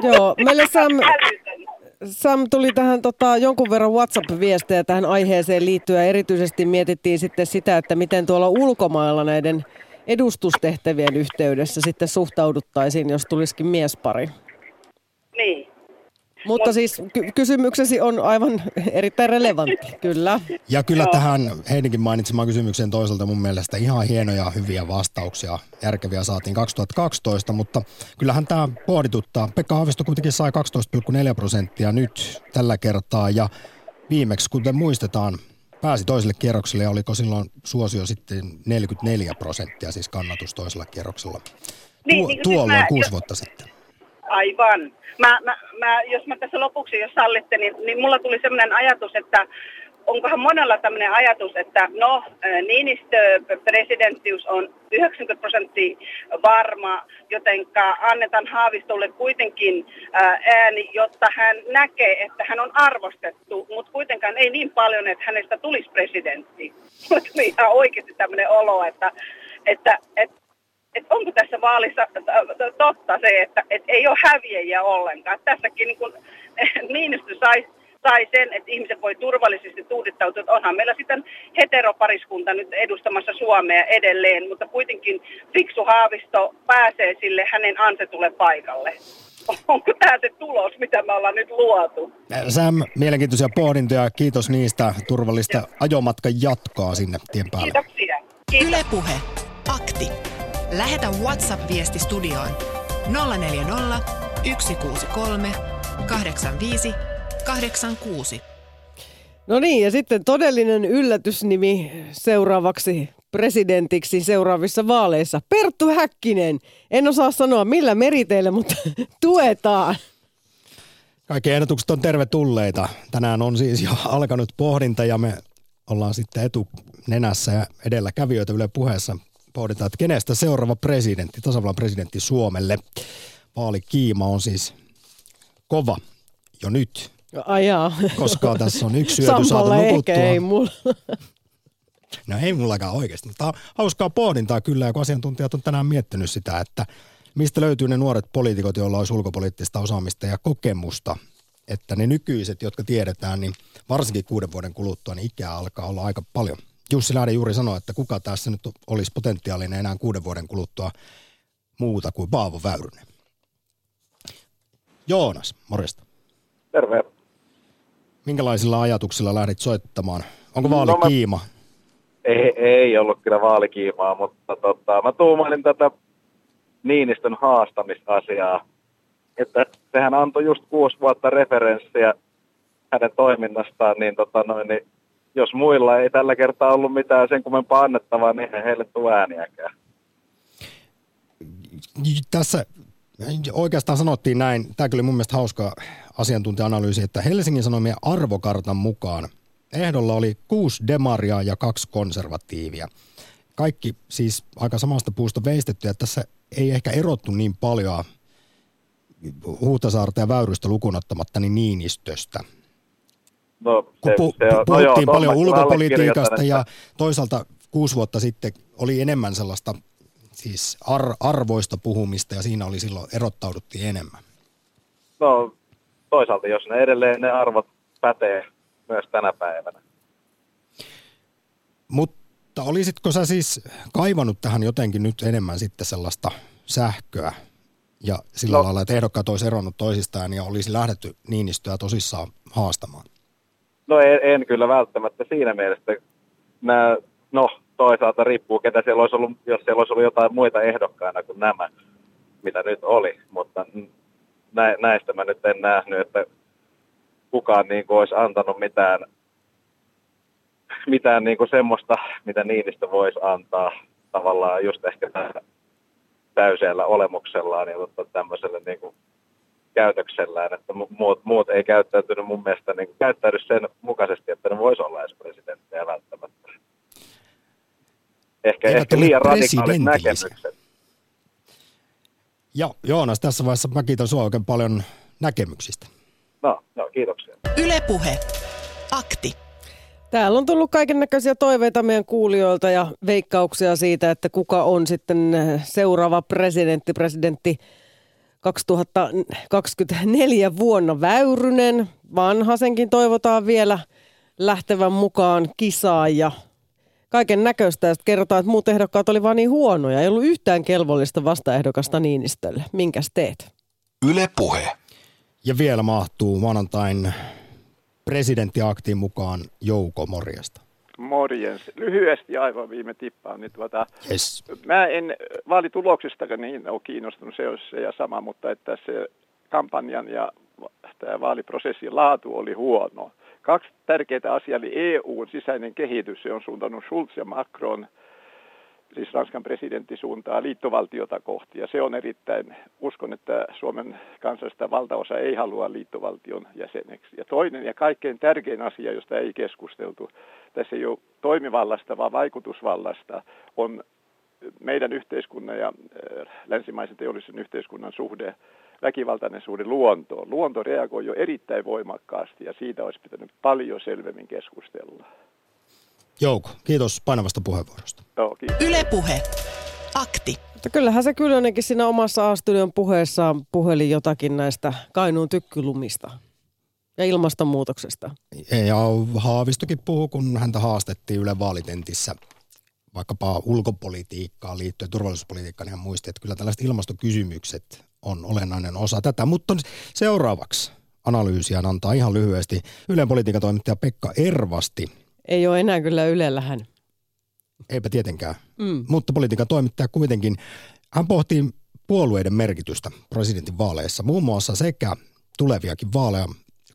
joo, meille Sam, Sam tuli tähän tota, jonkun verran WhatsApp-viestejä tähän aiheeseen liittyen. Erityisesti mietittiin sitten sitä, että miten tuolla ulkomailla näiden edustustehtävien yhteydessä sitten suhtauduttaisiin, jos tulisikin miespari. Niin. Mutta Mut, siis ky- kysymyksesi on aivan erittäin relevantti, kyllä. Ja kyllä no. tähän Heininkin mainitsemaan kysymykseen toiselta mun mielestä ihan hienoja, hyviä vastauksia, järkeviä saatiin 2012, mutta kyllähän tämä pohdituttaa. Pekka Haavisto kuitenkin sai 12,4 prosenttia nyt tällä kertaa ja viimeksi, kuten muistetaan, pääsi toiselle kierrokselle ja oliko silloin suosio sitten 44 prosenttia, siis kannatus toisella kierroksella. Niin, Tuo, niin, tuolloin siis mä, kuusi vuotta sitten. Aivan. Mä, mä, mä, jos mä tässä lopuksi, jos sallitte, niin, niin mulla tuli sellainen ajatus, että onkohan monella tämmöinen ajatus, että no Niinistö presidenttius on 90 prosenttia varma, joten annetaan Haavistolle kuitenkin ääni, jotta hän näkee, että hän on arvostettu, mutta kuitenkaan ei niin paljon, että hänestä tulisi presidentti. Mutta ihan oikeasti tämmöinen olo, että, että, että että onko tässä vaalissa totta se, että, että ei ole häviäjiä ollenkaan. Tässäkin niin kuin, Niinistö sai tai sen, että ihmiset voi turvallisesti tuudittautua. Onhan meillä sitten heteropariskunta nyt edustamassa Suomea edelleen, mutta kuitenkin fiksu haavisto pääsee sille hänen ansetulle paikalle. Onko tämä se tulos, mitä me ollaan nyt luotu? Sam, mielenkiintoisia pohdintoja. Kiitos niistä. Turvallista ajomatkan jatkaa sinne tien päälle. Kiitoksia. Kiitos. Ylepuhe Akti. Lähetä WhatsApp-viesti studioon 040 163 85 86. No niin, ja sitten todellinen yllätysnimi seuraavaksi presidentiksi seuraavissa vaaleissa. Perttu Häkkinen. En osaa sanoa millä meriteillä, mutta tuetaan. Kaikki ehdotukset on tervetulleita. Tänään on siis jo alkanut pohdinta ja me ollaan sitten etunenässä ja edelläkävijöitä Yle puheessa. Pohditaan, että kenestä seuraava presidentti, tasavallan presidentti Suomelle. Vaalikiima on siis kova jo nyt. Ai jaa. Koska tässä on yksi yöty saatu nukuttua. ei mulla. No ei mullakaan oikeasti, mutta on hauskaa pohdintaa kyllä, ja kun asiantuntijat on tänään miettinyt sitä, että mistä löytyy ne nuoret poliitikot, joilla olisi ulkopoliittista osaamista ja kokemusta, että ne nykyiset, jotka tiedetään, niin varsinkin kuuden vuoden kuluttua, niin ikää alkaa olla aika paljon. Jussi Lähde juuri sanoi, että kuka tässä nyt olisi potentiaalinen enää kuuden vuoden kuluttua muuta kuin Paavo Väyrynen. Joonas, morjesta. Terve. Minkälaisilla ajatuksilla lähdit soittamaan? Onko vaali No mä-? Ei, ei ollut kyllä vaalikiimaa, mutta tota, mä tuumailin tätä Niinistön haastamisasiaa. Että sehän antoi just kuusi vuotta referenssiä hänen toiminnastaan, niin, tota noin, niin jos muilla ei tällä kertaa ollut mitään sen kummempaa annettavaa, niin ei heille tule ääniäkään. Tässä oikeastaan sanottiin näin, tämä oli mun mielestä hauska asiantuntija-analyysi, että Helsingin Sanomien arvokartan mukaan ehdolla oli kuusi demaria ja kaksi konservatiivia. Kaikki siis aika samasta puusta veistetty, ja tässä ei ehkä erottu niin paljon Huhtasaarta ja Väyrystä lukunottamatta niin Niinistöstä. No, Kun pu- se on- no joo, puhuttiin ton paljon mä kyllä ulkopolitiikasta ja toisaalta kuusi vuotta sitten oli enemmän sellaista siis ar- arvoista puhumista ja siinä oli silloin erottauduttiin enemmän. No toisaalta, jos ne edelleen ne arvot pätee myös tänä päivänä. Mutta olisitko sä siis kaivannut tähän jotenkin nyt enemmän sitten sellaista sähköä ja sillä No. lailla, että ehdokkaat olisi eronnut toisistaan ja olisi lähdetty Niinistöä tosissaan haastamaan? No en, en kyllä välttämättä siinä mielessä. Nämä, no toisaalta riippuu, ketä siellä olisi ollut, jos siellä olisi ollut jotain muita ehdokkaina kuin nämä, mitä nyt oli. Mutta nä, näistä mä nyt en nähnyt, että kukaan niin kuin olisi antanut mitään, mitään niin kuin semmoista, mitä Niinistö voisi antaa tavallaan just ehkä täysellä olemuksellaan ja tämmöisellä niin kuin käytöksellään, että mu- muut, muut ei käyttäytynyt mun mielestä niin käyttäydy sen mukaisesti, että ne voisi olla edes presidenttejä välttämättä. Ehkä, Eivät ehkä liian radikaalit näkemykset. Ja Joonas, tässä vaiheessa mä kiitän sua oikein paljon näkemyksistä. No, no kiitoksia. Ylepuhe Akti. Täällä on tullut kaiken näköisiä toiveita meidän kuulijoilta ja veikkauksia siitä, että kuka on sitten seuraava presidentti, presidentti 2024 vuonna Väyrynen. Vanhasenkin toivotaan vielä lähtevän mukaan kisaan ja kaiken näköistä. Ja sitten kerrotaan, että muut ehdokkaat oli vaan niin huonoja. Ei ollut yhtään kelvollista vastaehdokasta Niinistölle. Minkäs teet? Yle Puhe. Ja vielä mahtuu maanantain presidenttiaktiin mukaan Jouko Morjesta. Morjens. Lyhyesti aivan viime tippaan. Niin tuota, Yes. Mä en vaalituloksistakaan niin ole kiinnostunut, se olisi se ja sama, mutta että se kampanjan ja tämä vaaliprosessin laatu oli huono. Kaksi tärkeää asiaa, eli EUn sisäinen kehitys, se on suuntannut Schulz ja Macron, siis Ranskan presidentti suuntaa liittovaltiota kohti, ja se on erittäin, uskon, että Suomen kansasta valtaosa ei halua liittovaltion jäseneksi. Ja toinen ja kaikkein tärkein asia, josta ei keskusteltu, tässä ei ole toimivallasta, vaan vaikutusvallasta, on meidän yhteiskunnan ja äh, länsimaisen teollisen yhteiskunnan suhde, väkivaltainen suhde luontoon. Luonto reagoi jo erittäin voimakkaasti ja siitä olisi pitänyt paljon selvemmin keskustella. Jouko, kiitos painavasta puheenvuorosta. Joo, kiitos. Ylepuhe Akti. Mutta kyllähän se Kyllönenkin siinä omassa A-studion puheessaan puheli jotakin näistä Kainuun tykkylumista. Ja ilmastonmuutoksesta. Ja Haavistokin puhuu, kun häntä haastettiin Yle vaalitentissä vaikkapa ulkopolitiikkaan liittyen, turvallisuuspolitiikkaan, niin hän muisti, että kyllä tällaiset ilmastokysymykset on olennainen osa tätä. Mutta seuraavaksi analyysiä antaa ihan lyhyesti Ylen politiikan toimittaja Pekka Ervasti. Ei ole enää kyllä Ylellä hän. Eipä tietenkään, mm. mutta politiikan toimittaja kuitenkin. Hän pohtii puolueiden merkitystä presidentin vaaleissa, muun muassa sekä tuleviakin vaaleja,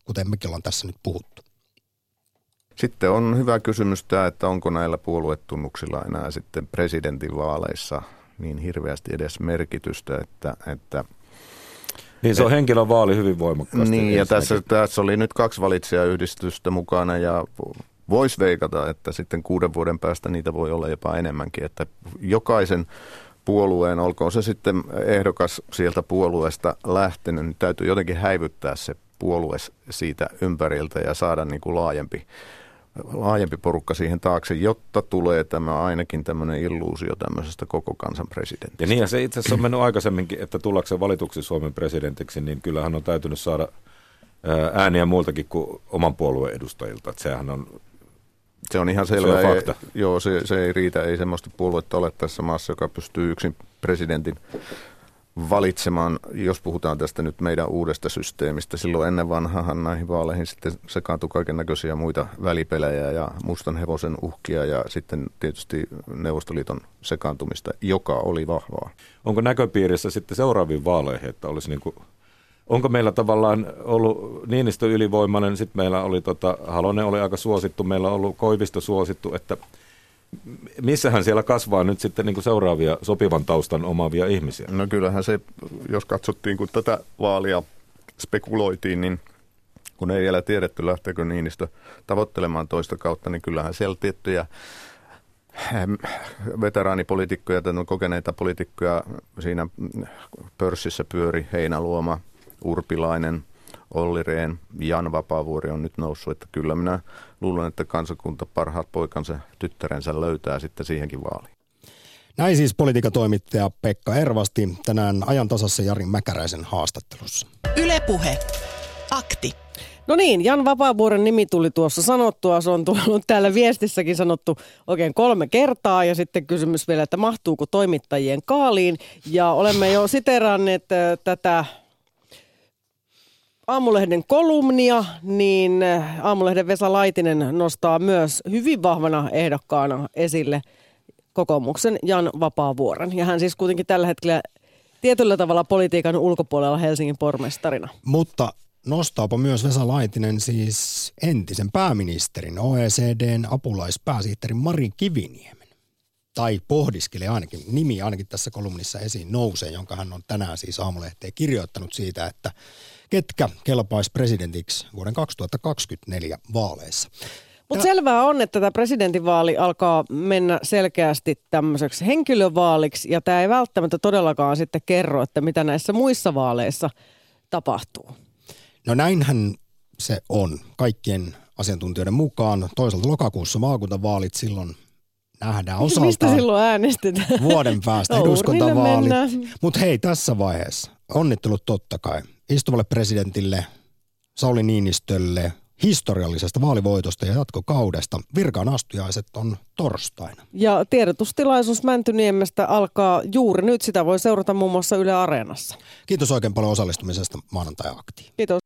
kuten mekin ollaan tässä nyt puhuttu. Sitten on hyvä kysymys tämä, että onko näillä puoluetunnuksilla enää sitten presidentinvaaleissa niin hirveästi edes merkitystä, että, että niin se on henkilön vaali hyvin voimakkaasti. Niin, ja tässä, tässä oli nyt kaksi valitsijayhdistystä mukana ja voisi veikata, että sitten kuuden vuoden päästä niitä voi olla jopa enemmänkin, että jokaisen puolueen, olkoon se sitten ehdokas sieltä puolueesta lähtenyt, niin täytyy jotenkin häivyttää se puolue siitä ympäriltä ja saada niin kuin laajempi laajempi porukka siihen taakse, jotta tulee tämä ainakin tämmöinen illuusio tämmöisestä koko kansan presidentistä. Ja niin, ja se itse asiassa on mennyt aikaisemminkin, että tullakseen valituksi Suomen presidentiksi, niin kyllähän on täytynyt saada ääniä muiltakin kuin oman puolueen edustajilta. Että sehän on se on ihan selvä. Se on fakta. Ei, joo, se, se ei riitä. Ei semmoista puoluetta ole tässä maassa, joka pystyy yksin presidentin valitsemaan, jos puhutaan tästä nyt meidän uudesta systeemistä. Silloin ennen vanhahan näihin vaaleihin sitten sekaantui kaiken näköisiä muita välipelejä ja mustan hevosen uhkia ja sitten tietysti Neuvostoliiton sekaantumista, joka oli vahvaa. Onko näköpiirissä sitten seuraaviin vaaleihin, että olisi niin kuin onko meillä tavallaan ollut Niinistö ylivoimainen, sitten meillä oli tota, Halonen oli aika suosittu, meillä on ollut Koivisto suosittu, että missähän siellä kasvaa nyt sitten niin kuin seuraavia sopivan taustan omaavia ihmisiä? No kyllähän se, jos katsottiin, kun tätä vaalia spekuloitiin, niin kun ei vielä tiedetty, lähteekö Niinistö tavoittelemaan toista kautta, niin kyllähän siellä tiettyjä veteraanipolitiikkoja tai kokeneita poliitikkoja siinä pörssissä pyöri Heinäluoma, Urpilainen, Olli Rehn, Jan Vapaavuori on nyt noussut, että kyllä minä luulen, että kansakunta parhaat poikansa tyttärensä löytää sitten siihenkin vaaliin. Näin siis politiikatoimittaja Pekka Ervasti tänään ajan tasassa Jari Mäkäräisen haastattelussa. Ylepuhe. Akti. No niin, Jan Vapaavuoren nimi tuli tuossa sanottua. Se on tullut täällä viestissäkin sanottu oikein kolme kertaa. Ja sitten kysymys vielä, että mahtuuko toimittajien kaaliin. Ja olemme jo siteranneet äh, tätä Aamulehden kolumnia, niin Aamulehden Vesa Laitinen nostaa myös hyvin vahvana ehdokkaana esille kokoomuksen Jan Vapaavuoren. Ja hän siis kuitenkin tällä hetkellä tietyllä tavalla politiikan ulkopuolella Helsingin pormestarina. Mutta nostaapa myös Vesa Laitinen siis entisen pääministerin, OECDn apulaispääsihteerin Mari Kiviniemen. Tai pohdiskelee ainakin, nimi ainakin tässä kolumnissa esiin nousee, jonka hän on tänään siis aamulehteen kirjoittanut siitä, että ketkä kelpaisi presidentiksi vuoden 2024 vaaleissa. Mutta selvää on, että tämä presidentinvaali alkaa mennä selkeästi tämmöiseksi henkilövaaliksi, ja tämä ei välttämättä todellakaan sitten kerro, että mitä näissä muissa vaaleissa tapahtuu. No näinhän se on kaikkien asiantuntijoiden mukaan. Toisaalta lokakuussa maakuntavaalit silloin nähdään osaltaan. Mistä silloin äänestetään? Vuoden päästä eduskuntavaalit. Mutta hei, tässä vaiheessa onnittelut totta kai istuvalle presidentille Sauli Niinistölle historiallisesta vaalivoitosta ja jatkokaudesta. Virkaan astujaiset on torstaina. Ja tiedotustilaisuus Mäntyniemestä alkaa juuri nyt. Sitä voi seurata muun muassa Yle Areenassa. Kiitos oikein paljon osallistumisesta maanantai-aktiin. Kiitos.